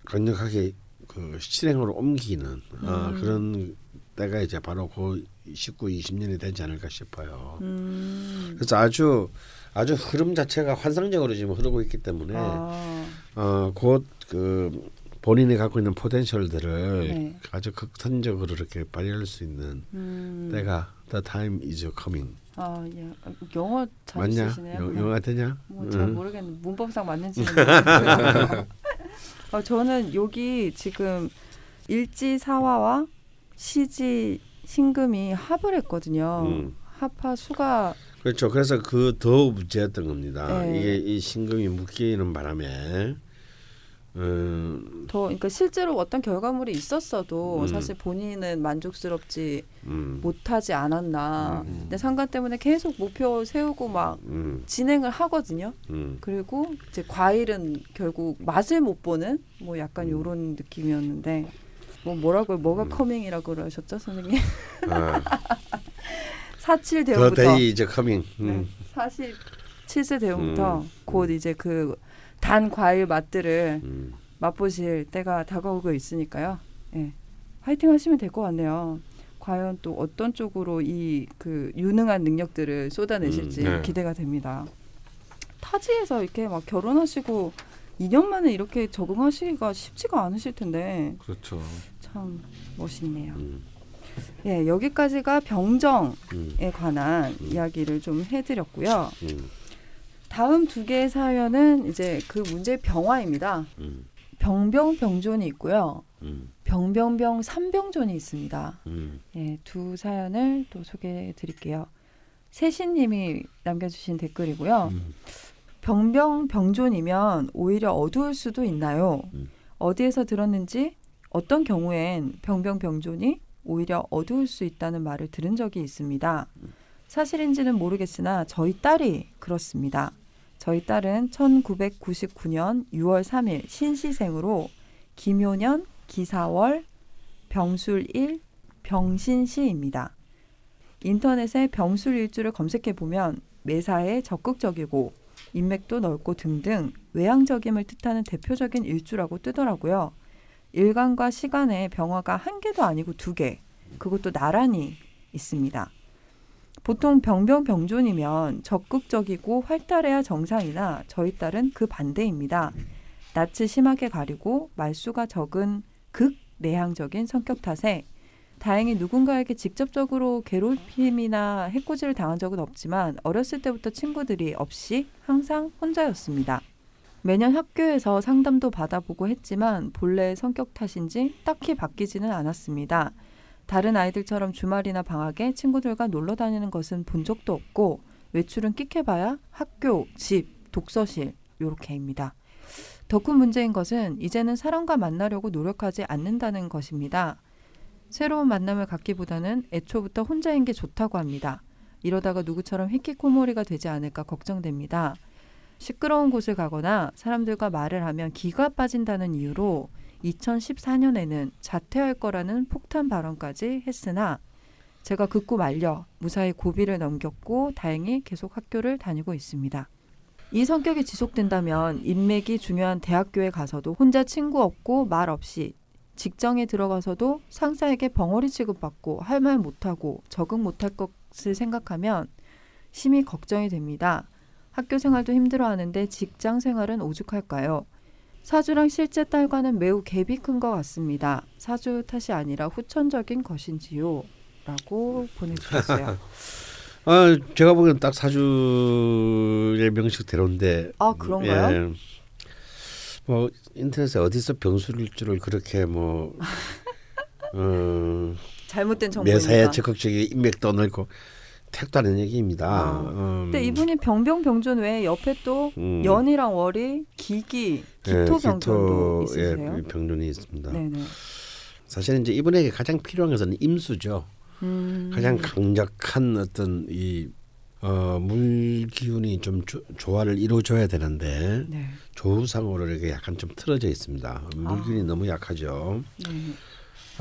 강력하게 그 실행으로 옮기는 어, 음. 그런 때가 이제 바로 그 19, 20년이 되지 않을까 싶어요. 음. 그래서 아주 아주 흐름 자체가 환상적으로 지금 흐르고 있기 때문에 아. 어, 곧그 본인이 갖고 있는 포텐셜들을 네. 아주 극단적으로 이렇게 발휘할 수 있는 음. 때가 the time is coming. 아 예. 아, 영어 잘 맞냐? 쓰시네요. 영, 네. 영화 되냐? 뭐잘 응. 모르겠는데 문법상 맞는지는 모르겠어요. 어, 저는 여기 지금 일지 사화와 시지 신금이 합을 했거든요. 음. 합하 수가 그렇죠. 그래서 그 더 문제였던 겁니다. 네. 이게 이 신금이 묶이는 바람에 음, 더 그러니까 실제로 어떤 결과물이 있었어도 음. 사실 본인은 만족스럽지 음, 못하지 않았나. 음. 근데 상관 때문에 계속 목표 세우고 막 음, 진행을 하거든요. 음. 그리고 이제 과일은 결국 맛을 못 보는 뭐 약간 음. 요런 느낌이었는데 뭐 뭐라고요? 뭐가 음. coming이라고 그러셨죠, 선생님? 아, 사칠 더 대운부터 데이 이제 coming. 네, 음. 47세 대운부터 음. 곧 이제 그 단 과일 맛들을 음. 맛보실 때가 다가오고 있으니까요. 예. 화이팅 하시면 될 것 같네요. 과연 또 어떤 쪽으로 이 그 유능한 능력들을 쏟아내실지 음, 네. 기대가 됩니다. 타지에서 이렇게 막 결혼하시고 2년 만에 이렇게 적응하시기가 쉽지가 않으실 텐데 그렇죠. 참 멋있네요. 음. 예, 여기까지가 병정에 음. 관한 음. 이야기를 좀 해드렸고요. 음. 다음 두 개의 사연은 이제 그 문제의 병화입니다. 음. 병병 병존이 있고요. 음. 병병병 삼병존이 있습니다. 음. 예, 두 사연을 또 소개해 드릴게요. 세신님이 남겨주신 댓글이고요. 음. 병병 병존이면 오히려 어두울 수도 있나요? 음. 어디에서 들었는지 어떤 경우엔 병병 병존이 오히려 어두울 수 있다는 말을 들은 적이 있습니다. 사실인지는 모르겠으나 저희 딸이 그렇습니다. 저희 딸은 1999년 6월 3일 신시생으로 김효년, 기사월, 병술일, 병신시입니다. 인터넷에 병술 일주를 검색해 보면 매사에 적극적이고 인맥도 넓고 등등 외향적임을 뜻하는 대표적인 일주라고 뜨더라고요. 일간과 시간에 병화가 한 개도 아니고 두 개, 그것도 나란히 있습니다. 보통 병병병존이면 적극적이고 활달해야 정상이나 저희 딸은 그 반대입니다. 낯을 심하게 가리고 말수가 적은 극 내향적인 성격 탓에 다행히 누군가에게 직접적으로 괴롭힘이나 해코지를 당한 적은 없지만 어렸을 때부터 친구들이 없이 항상 혼자였습니다. 매년 학교에서 상담도 받아보고 했지만 본래의 성격 탓인지 딱히 바뀌지는 않았습니다. 다른 아이들처럼 주말이나 방학에 친구들과 놀러 다니는 것은 본 적도 없고 외출은 끽해봐야 학교, 집, 독서실 요렇게입니다. 더 큰 문제인 것은 이제는 사람과 만나려고 노력하지 않는다는 것입니다. 새로운 만남을 갖기보다는 애초부터 혼자인 게 좋다고 합니다. 이러다가 누구처럼 히키코모리가 되지 않을까 걱정됩니다. 시끄러운 곳을 가거나 사람들과 말을 하면 기가 빠진다는 이유로 2014년에는 자퇴할 거라는 폭탄 발언까지 했으나 제가 극구 말려 무사히 고비를 넘겼고 다행히 계속 학교를 다니고 있습니다. 이 성격이 지속된다면 인맥이 중요한 대학교에 가서도 혼자 친구 없고 말 없이 직장에 들어가서도 상사에게 벙어리 취급받고 할 말 못하고 적응 못할 것을 생각하면 심히 걱정이 됩니다. 학교 생활도 힘들어하는데 직장 생활은 오죽할까요? 사주랑 실제 딸과는 매우 갭이 큰 것 같습니다. 사주 탓이 아니라 후천적인 것인지요? 라고 보내주셨어요. 아, 제가 보기엔 딱 사주의 명식대로인데. 아, 그런가요? 예. 뭐 인터넷에 어디서 병술일주를 그렇게 뭐 어, 잘못된 정보입니다. 매사에 적극적인 인맥도 넓고 택도 않은 얘기입니다. 아. 음, 근데 이분이 병병병존 외에 옆에 또 음. 연이랑 월이 기기 예, 기토 병존도 기토, 예, 있으세요? 병존이 있습니다. 네네. 사실은 이제 이분에게 가장 필요한 것은 임수죠. 음. 가장 강력한 어떤 이 어, 물 기운이 좀 조, 조화를 이루어줘야 되는데 네. 조우상으로 이렇게 약간 좀 틀어져 있습니다. 물 기운이 너무 약하죠. 네.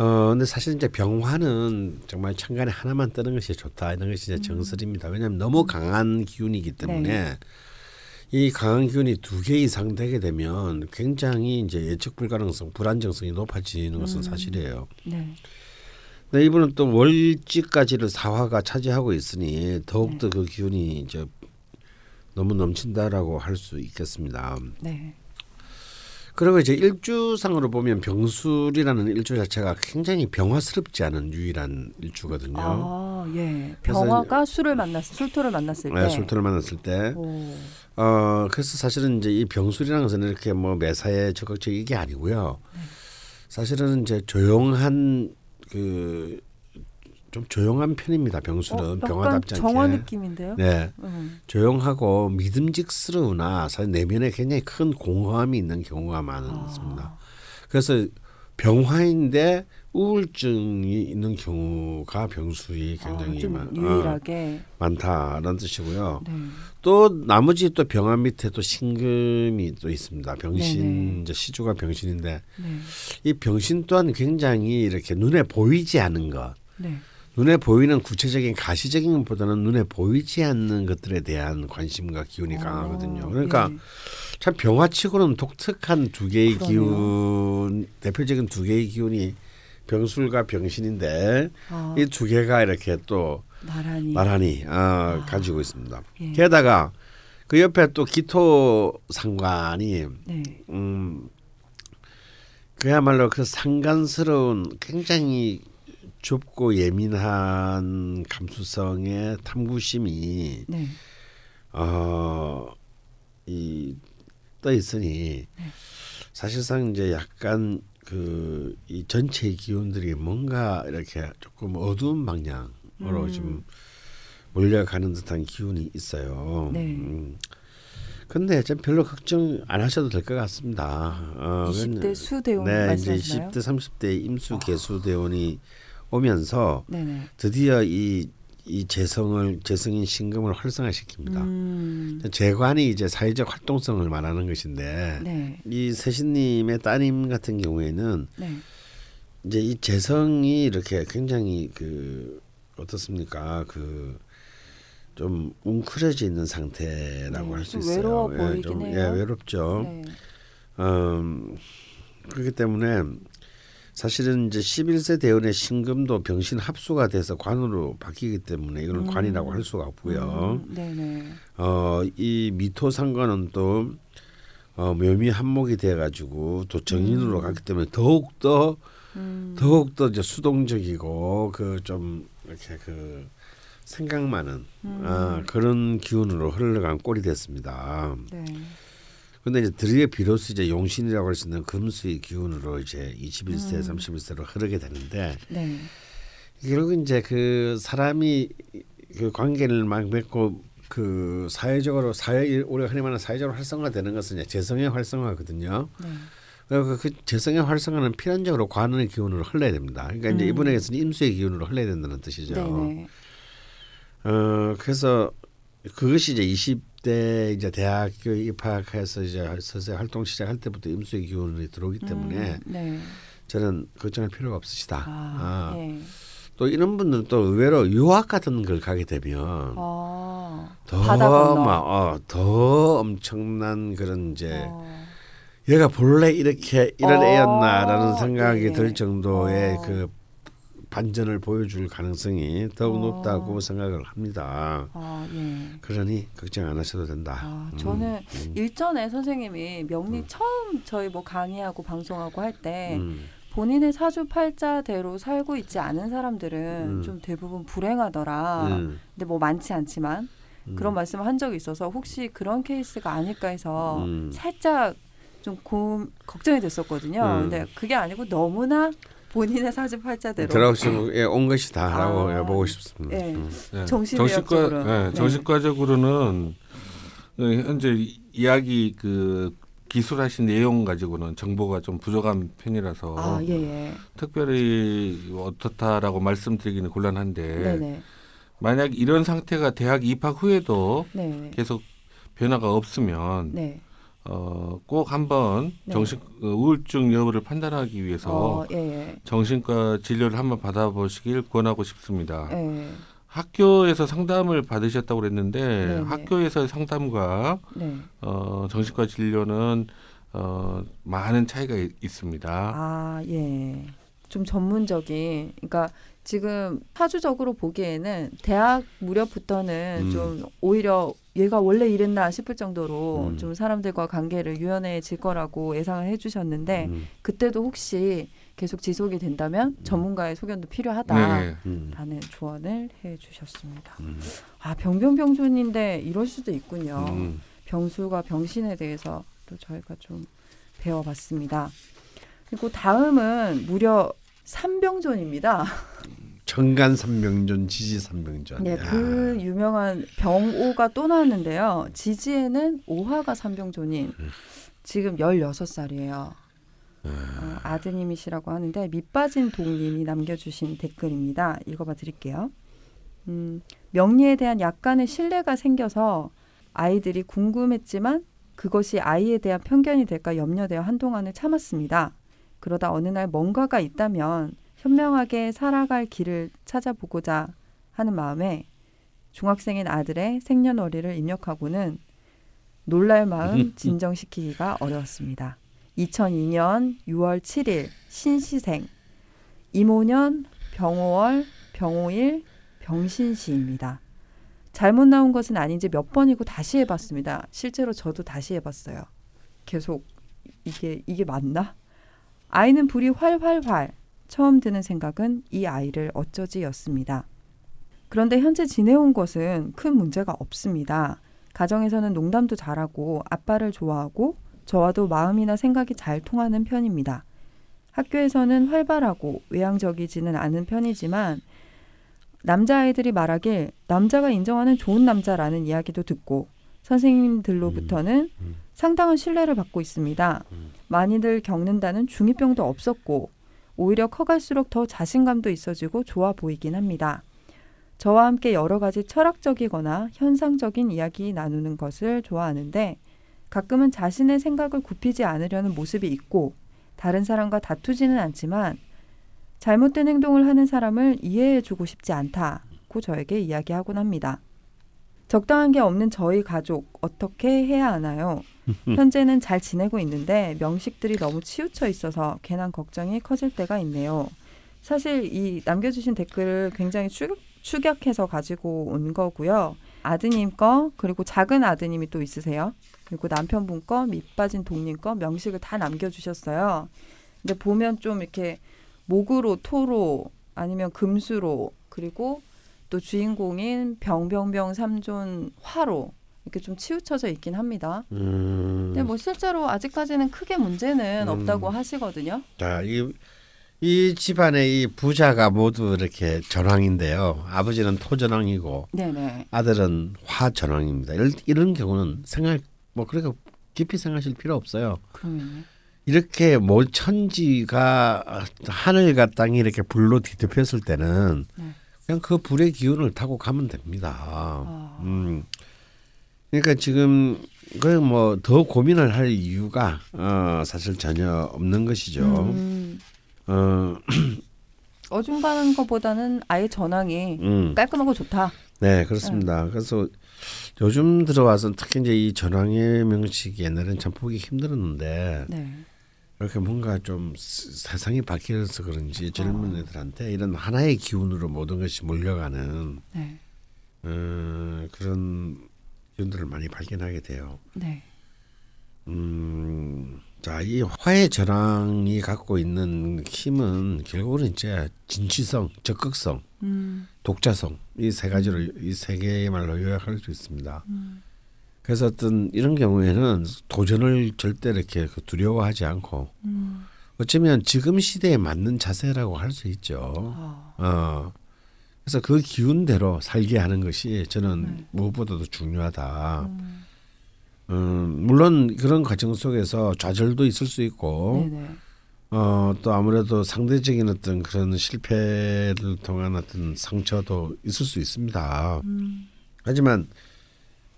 어 근데 사실 이제 병화는 정말 천간에 하나만 뜨는 것이 좋다 이런 것이 이제 정설입니다. 왜냐하면 너무 강한 기운이기 때문에 네. 이 강한 기운이 두 개 이상 되게 되면 굉장히 이제 예측 불가능성, 불안정성이 높아지는 것은 사실이에요. 네. 근데 이분은 또 월지까지를 사화가 차지하고 있으니 더욱더 그 기운이 이제 너무 넘친다라고 할 수 있겠습니다. 네. 그리고 이제 일주상으로 보면 병술이라는 일주 자체가 굉장히 병화스럽지 않은 유일한 일주거든요. 아, 예. 병화가 술을 만났을 술토를 만났을 때. 네, 술토를 만났을 때, 오. 어 그래서 사실은 이제 이 병술이라는 것은 이렇게 뭐 매사에 적극적 이게 아니고요. 네. 사실은 이제 조용한 그 좀 조용한 편입니다. 병술은 어, 병화답지 않게. 정화 느낌인데요? 네, 음. 조용하고 믿음직스러우나 사실 내면에 굉장히 큰 공허함이 있는 경우가 많습니다. 그래서 병화인데 우울증이 있는 경우가 병술이 굉장히 아, 좀 많, 어, 유일하게. 많다라는 뜻이고요. 네. 또 나머지 또 병화 밑에 또 신금이 또 있습니다. 병신 네네. 이제 시주가 병신인데 네. 이 병신 또한 굉장히 이렇게 눈에 보이지 않는 것, 네. 눈에 보이는 구체적인 가시적인 것보다는 눈에 보이지 않는 것들에 대한 관심과 기운이 강하거든요. 어, 그러니까 예. 참 병화치고는 독특한 두 개의 그러네요. 기운, 대표적인 두 개의 기운이 병술과 병신인데 아, 이두 개가 이렇게 또 나란히. 나란히 어, 가지고 있습니다. 예. 게다가 그 옆에 또 기토 상관이 네. 음 그야말로 그 상간스러운 굉장히 좁고 예민한 감수성의 탐구심이 네. 어이 떠 있으니 사실상 이제 약간 그 이 전체 기운들이 뭔가 이렇게 조금 어두운 방향으로 음. 좀 몰려가는 듯한 기운이 있어요. 네. 음. 근데 좀 별로 걱정 안 하셔도 될 것 같습니다. 어, 20대 수대원 네, 이제 말씀하시나요? 20대 30대 임수 개수 대원이 오면서 네네. 드디어 이, 이 재성을 재성인 신금을 활성화시킵니다. 음, 재관이 이제 사회적 활동성을 말하는 것인데 네. 이 세신님의 따님 같은 경우에는 네. 이제 이 재성이 이렇게 굉장히 그 어떻습니까? 그 좀 웅크려져 있는 상태라고 네, 할수좀 있어요. 외로워 예, 보이긴 좀, 해요. 예, 외롭죠. 네. 음, 그렇기 때문에 사실은 이제 11세 대원의 신금도 병신 합수가 돼서 관으로 바뀌기 때문에 이거는 관이라고 할 수가 없고요. 음, 네네. 어, 이 미토 상관은 또 어, 묘미 한목이 돼 가지고 또 정인으로 갔기 때문에 더욱 더 음, 더욱 더 이제 수동적이고 그 좀 이렇게 그 생각 많은 음. 아, 그런 기운으로 흘러간 꼴이 됐습니다. 네. 근데 이제 드디어 비로소 이제 용신이라고 할 수 있는 금수의 기운으로 이제 21세, 음. 31세로 흐르게 되는데 네. 결국 이제 그 사람이 그 관계를 막 맺고 그 사회적으로 사회 우리가 흔히 말하는 사회적으로 활성화되는 것은 이제 재성의 활성화거든요. 네. 그 재성의 활성화는 필연적으로 관의 기운으로 흘러야 됩니다. 그러니까 이제 음. 이분에게서는 임수의 기운으로 흘러야 된다는 뜻이죠. 네네. 어 그래서 그것이 이제 20대 이제 대학교에 입학해서 이제 서서히 활동 시작할 때부터 임수의 기운이 들어오기 때문에 음, 네. 저는 걱정할 필요가 없으시다. 아, 아, 예. 또 이런 분들은 또 의외로 유학 같은 걸 가게 되면 아, 더. 막, 어, 더 엄청난 그런 이제 어, 얘가 본래 이렇게 이런 어, 애였나라는 생각이 네. 들 정도의 어. 그 반전을 보여줄 가능성이 더욱 어. 높다고 생각을 합니다. 아, 예. 그러니 걱정 안 하셔도 된다. 아, 음, 저는 음, 일전에 선생님이 명리 처음 저희 뭐 강의하고 방송하고 할때 음, 본인의 사주 팔자대로 살고 있지 않은 사람들은 음. 좀 대부분 불행하더라. 음, 근데 뭐 많지 않지만 음. 그런 말씀을 한 적이 있어서 혹시 그런 케이스가 아닐까 해서 음. 살짝 좀 고, 걱정이 됐었거든요. 음. 근데 그게 아니고 너무나 본인의 사주 팔자대로. 들어오시고 예, 온 것이 다라고 아, 해보고 싶습니다. 예. 음. 네. 정신의학적으로. 정신과 네, 네. 정신과적으로는 어, 현재 이야기 그 기술하신 내용 가지고는 정보가 좀 부족한 편이라서 아, 예, 예. 특별히 어떻다라고 말씀드리기는 곤란한데 네네. 만약 이런 상태가 대학 입학 후에도 네. 계속 변화가 없으면 네. 어, 꼭 한번 네. 정신 어, 우울증 여부를 판단하기 위해서 어, 예, 예. 정신과 진료를 한번 받아보시길 권하고 싶습니다. 예. 학교에서 상담을 받으셨다고 그랬는데 네네. 학교에서 상담과 네. 어, 정신과 진료는 어, 많은 차이가 있, 있습니다. 아, 예. 좀 전문적인, 그러니까 지금 사주적으로 보기에는 대학 무렵부터는 음. 좀 오히려 얘가 원래 이랬나 싶을 정도로 음. 좀 사람들과 관계를 유연해질 거라고 예상을 해주셨는데 음. 그때도 혹시 계속 지속이 된다면 전문가의 소견도 필요하다. 네. 음. 라는 조언을 해주셨습니다. 음. 아 병병병존인데 이럴 수도 있군요. 음. 병수가 병신에 대해서 또 저희가 좀 배워봤습니다. 그리고 다음은 무려 삼병존입니다. 청간 삼명존, 지지 삼명존. 네, 야. 그 유명한 병오가 또 나왔는데요. 지지에는 오화가 삼병존인 지금 16살이에요. 어, 아드님이시라고 하는데 밑빠진 동님이 남겨주신 댓글입니다. 읽어봐 드릴게요. 음, 명리에 대한 약간의 신뢰가 생겨서 아이들이 궁금했지만 그것이 아이에 대한 편견이 될까 염려되어 한동안을 참았습니다. 그러다 어느 날 뭔가가 있다면 현명하게 살아갈 길을 찾아보고자 하는 마음에 중학생인 아들의 생년월일을 입력하고는 놀랄 마음 진정시키기가 어려웠습니다. 2002년 6월 7일 신시생 이모년 병오월 병오일 병신시입니다. 잘못 나온 것은 아닌지 몇 번이고 다시 해봤습니다. 실제로 저도 다시 해봤어요. 계속 이게 이게 맞나? 아이는 불이 활활활. 처음 드는 생각은 이 아이를 어쩌지였습니다. 그런데 현재 지내온 것은 큰 문제가 없습니다. 가정에서는 농담도 잘하고 아빠를 좋아하고 저와도 마음이나 생각이 잘 통하는 편입니다. 학교에서는 활발하고 외향적이지는 않은 편이지만 남자아이들이 말하길 남자가 인정하는 좋은 남자라는 이야기도 듣고 선생님들로부터는 음. 상당한 신뢰를 받고 있습니다. 음. 많이들 겪는다는 중2병도 없었고 오히려 커갈수록 더 자신감도 있어지고 좋아 보이긴 합니다. 저와 함께 여러 가지 철학적이거나 현상적인 이야기 나누는 것을 좋아하는데 가끔은 자신의 생각을 굽히지 않으려는 모습이 있고 다른 사람과 다투지는 않지만 잘못된 행동을 하는 사람을 이해해주고 싶지 않다고 저에게 이야기하곤 합니다. 적당한 게 없는 저희 가족 어떻게 해야 하나요? 현재는 잘 지내고 있는데 명식들이 너무 치우쳐 있어서 괜한 걱정이 커질 때가 있네요. 사실 이 남겨주신 댓글을 굉장히 추격, 추격해서 가지고 온 거고요. 아드님 거 그리고 작은 아드님이 또 있으세요. 그리고 남편분 거 밑빠진 동님 거 명식을 다 남겨주셨어요. 근데 보면 좀 이렇게 목으로 토로 아니면 금수로 그리고 또 주인공인 병병병 삼존 화로 이렇게 좀 치우쳐져 있긴 합니다. 음. 근데 뭐 실제로 아직까지는 크게 문제는 음. 없다고 하시거든요. 자, 이, 이 집안의 이 부자가 모두 이렇게 전황인데요. 아버지는 토전황이고 네네. 아들은 화전황입니다. 이런, 이런 경우는 생각 뭐 그렇게 깊이 생각하실 필요 없어요. 그러면요. 이렇게 뭐 천지가 하늘과 땅이 이렇게 불로 뒤덮였을 때는 네. 그냥 그 불의 기운을 타고 가면 됩니다. 아. 음. 그러니까 지금 그뭐더 고민을 할 이유가 어 사실 전혀 없는 것이죠. 음, 어, 어중간한 것보다는 아예 전황이 음. 깔끔하고 좋다. 네, 그렇습니다. 그래서 요즘 들어와서 특히 이제 이 전황의 명식이 옛날엔 참 보기 힘들었는데 네. 이렇게 뭔가 좀 스- 세상이 바뀌어서 그런지 젊은 애들한테 이런 하나의 기운으로 모든 것이 몰려가는 네. 어, 그런 기운들을 많이 발견하게 돼요. 네. 음, 자, 이 화의 전황이 갖고 있는 힘은 결국은 이제 진취성, 적극성, 음, 독자성 이 세 가지로 이 세 개의 말로 요약할 수 있습니다. 음. 그래서 어떤 이런 경우에는 도전을 절대 이렇게 그 두려워하지 않고 음. 어쩌면 지금 시대에 맞는 자세라고 할 수 있죠. 아, 어. 그래서 그 기운대로 살게 하는 것이 저는 네. 무엇보다도 중요하다. 음, 음, 물론 그런 과정 속에서 좌절도 있을 수 있고, 네네. 어, 또 아무래도 상대적인 어떤 그런 실패를 통한 어떤 상처도 있을 수 있습니다. 음, 하지만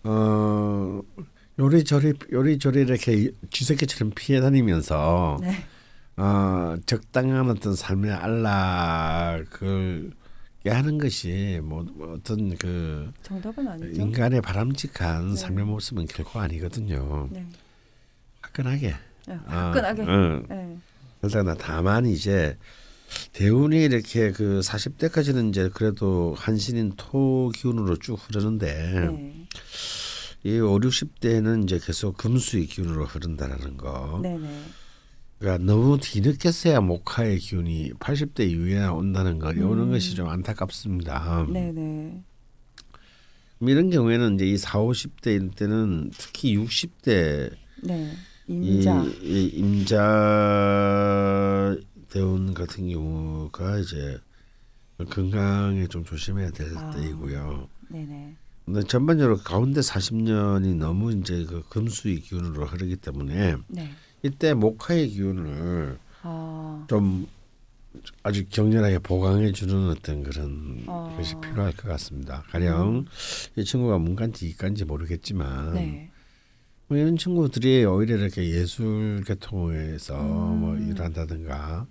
어 요리조리 요리조리 이렇게 쥐새끼처럼 피해 다니면서 네. 어 적당한 어떤 삶의 안락을 하는 것이 뭐 어떤 그 정답은 아니죠. 인간의 바람직한 네. 삶의 모습은 결코 아니거든요. 네. 화끈하게. 네, 어, 화끈하게. 응. 네. 그러나 다만 이제 대운이 이렇게 그 40대까지는 이제 그래도 한신인 토 기운으로 쭉 흐르는데 네. 이 5, 60대에는 이제 계속 금수의 기운으로 흐른다라는 거. 네네. 그러니까 너무 뒤늦게서야 목화의 기운이 80대 이후에 온다는 거. 이런 음. 것이 좀 안타깝습니다. 네네. 이런 경우에는 이제 이 4, 50대일 때는 특히 60대 네. 임자. 이, 이 임자 대운 같은 경우가 이제 건강에 좀 조심해야 될 아. 때이고요. 네네. 근데 전반적으로 가운데 40년이 너무 이제 그 금수의 기운으로 흐르기 때문에 네. 이때 목화의 기운을 아. 좀 아주 격렬하게 보강해 주는 어떤 그런 어. 것이 필요할 것 같습니다. 가령 이 친구가 문간지 이간지 모르겠지만 네. 뭐 이런 친구들이 오히려 이렇게 예술 계통에서 뭐 음. 일한다든가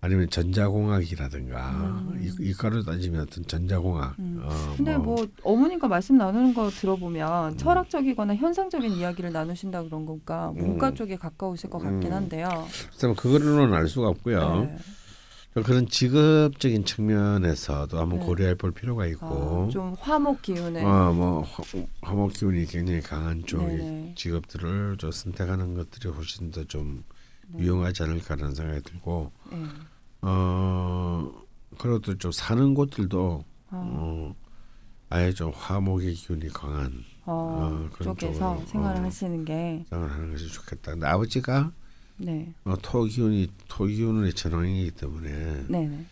아니면 전자공학이라든가 음. 이, 이과로 따지면 어떤 전자공학 음. 어, 근데 뭐 어머님과 말씀 나누는 거 들어보면 음. 철학적이거나 현상적인 이야기를 나누신다 그런 거니까 문과 음. 쪽에 가까우실 것 같긴 음. 한데요. 그래서 그거로는 알 수가 없고요. 네. 그런 직업적인 측면에서도 한번 네. 고려해 볼 필요가 있고 아, 좀 화목 기운에 어뭐 화목 기운이 굉장히 강한 쪽의 네네. 직업들을 좀 선택하는 것들이 훨씬 더좀 네. 유용하지 않을까라는 생각이 들고 네. 어또좀 사는 곳들도 아, 어 아예 좀 화목의 기운이 강한 어, 어, 그런 쪽에서 쪽으로, 생활을 어. 하시는 게 생활을 하는 것이 좋겠다. 근데 아버지가 네. 어, 토 기운이 토 기운의 전황이기 때문에 네네.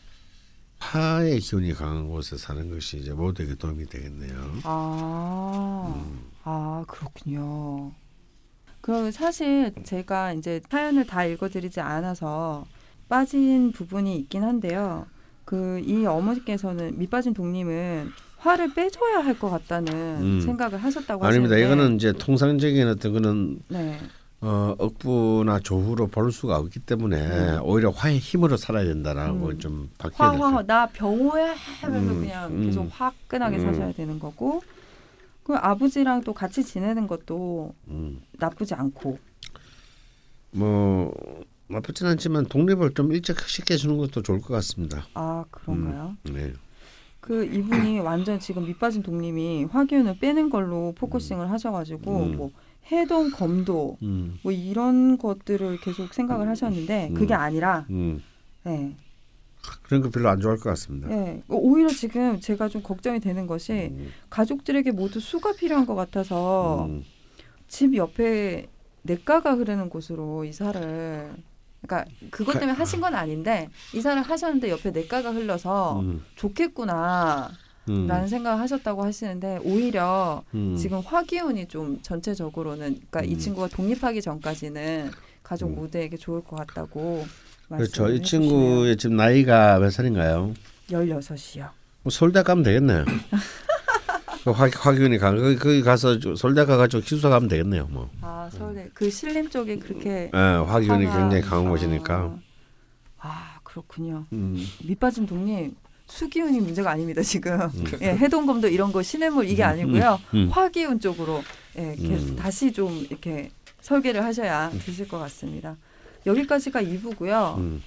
화의 기운이 강한 곳에 사는 것이 이제 모두에게 도움이 되겠네요. 아, 음. 아 그렇군요. 그럼 사실 제가 이제 사연을 다 읽어드리지 않아서 빠진 부분이 있긴 한데요. 그 이 어머니께서는 밑빠진 독님은 화를 빼줘야 할 것 같다는 음. 생각을 하셨다고 아닙니다. 하시는데 이거는 이제 통상적인 어떤 그런 네. 어, 억부나 조후로 볼 수가 없기 때문에 네. 오히려 화의 힘으로 살아야 된다라고 음. 좀 바뀌어야 될 화화 나 병호야 하면서 음, 그냥 음. 계속 화끈하게 음. 사셔야 되는 거고 그 아버지랑 또 같이 지내는 것도 음. 나쁘지 않고 뭐 나쁘진 않지만 독립을 좀 일찍 시켜주는 것도 좋을 것 같습니다. 아 그런가요? 네. 그 이분이 완전 지금 밑빠진 독님이 화기운을 빼는 걸로 focusing을 하셔가지고 음. 뭐 해동 검도 음. 뭐 이런 것들을 계속 생각을 하셨는데 그게 음. 아니라 음. 네, 그런 거 별로 안 좋아할 것 같습니다. 네. 오히려 지금 제가 좀 걱정이 되는 것이 음. 가족들에게 모두 수가 필요한 것 같아서 음. 집 옆에 냇가가 흐르는 곳으로 이사를 그러니까 그것 때문에 하신 건 아닌데 이사를 하셨는데 옆에 냇가가 흘러서 음. 좋겠구나 음. 라는 생각을 하셨다고 하시는데 오히려 음. 지금 화기운이 좀 전체적으로는 그러니까 이 음. 친구가 독립하기 전까지는 가족 음. 모두에게 좋을 것 같다고 그렇죠. 이 친구의 지금 나이가 몇 살인가요? 16이요. 뭐 서울대 가면 되겠네요. 그 화, 화기운이 강 거기, 거기 가서 저- 서울대 가가지고 기숙사 가면 되겠네요. 뭐 아 서울대 그 신림 쪽에 그렇게 예, 화기운이 화가- 굉장히 강한 아. 곳이니까. 아 그렇군요. 음. 밑빠진 독립 수기운이 문제가 아닙니다 지금. 예, 해동검도 이런 거 시냇물 이게 아니고요. 음. 화기운 쪽으로 예, 음. 다시 좀 이렇게 설계를 하셔야 되실 것 같습니다. 여기까지가 2부고요. 음.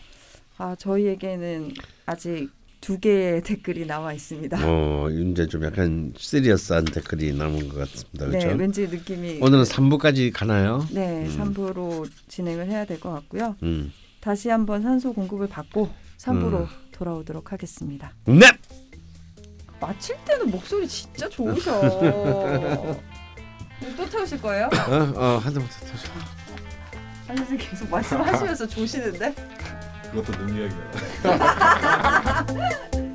아 저희에게는 아직 두 개의 댓글이 나와 있습니다. 어, 이제 좀 약간 시리어스한 댓글이 남은 것 같습니다. 그렇죠? 네, 왠지 느낌이 오늘은 3부까지 가나요? 네, 음. 3부로 진행을 해야 될 것 같고요. 음. 다시 한번 산소 공급을 받고 3부로 음. 돌아오도록 하겠습니다. 네. 마칠 때는 목소리 진짜 좋으셔. 또 태우실 거예요? 어, 어, 한 대만 더 터져. 한 선생님 계속 말씀하시면서 조시는데? 그것도 능력이야.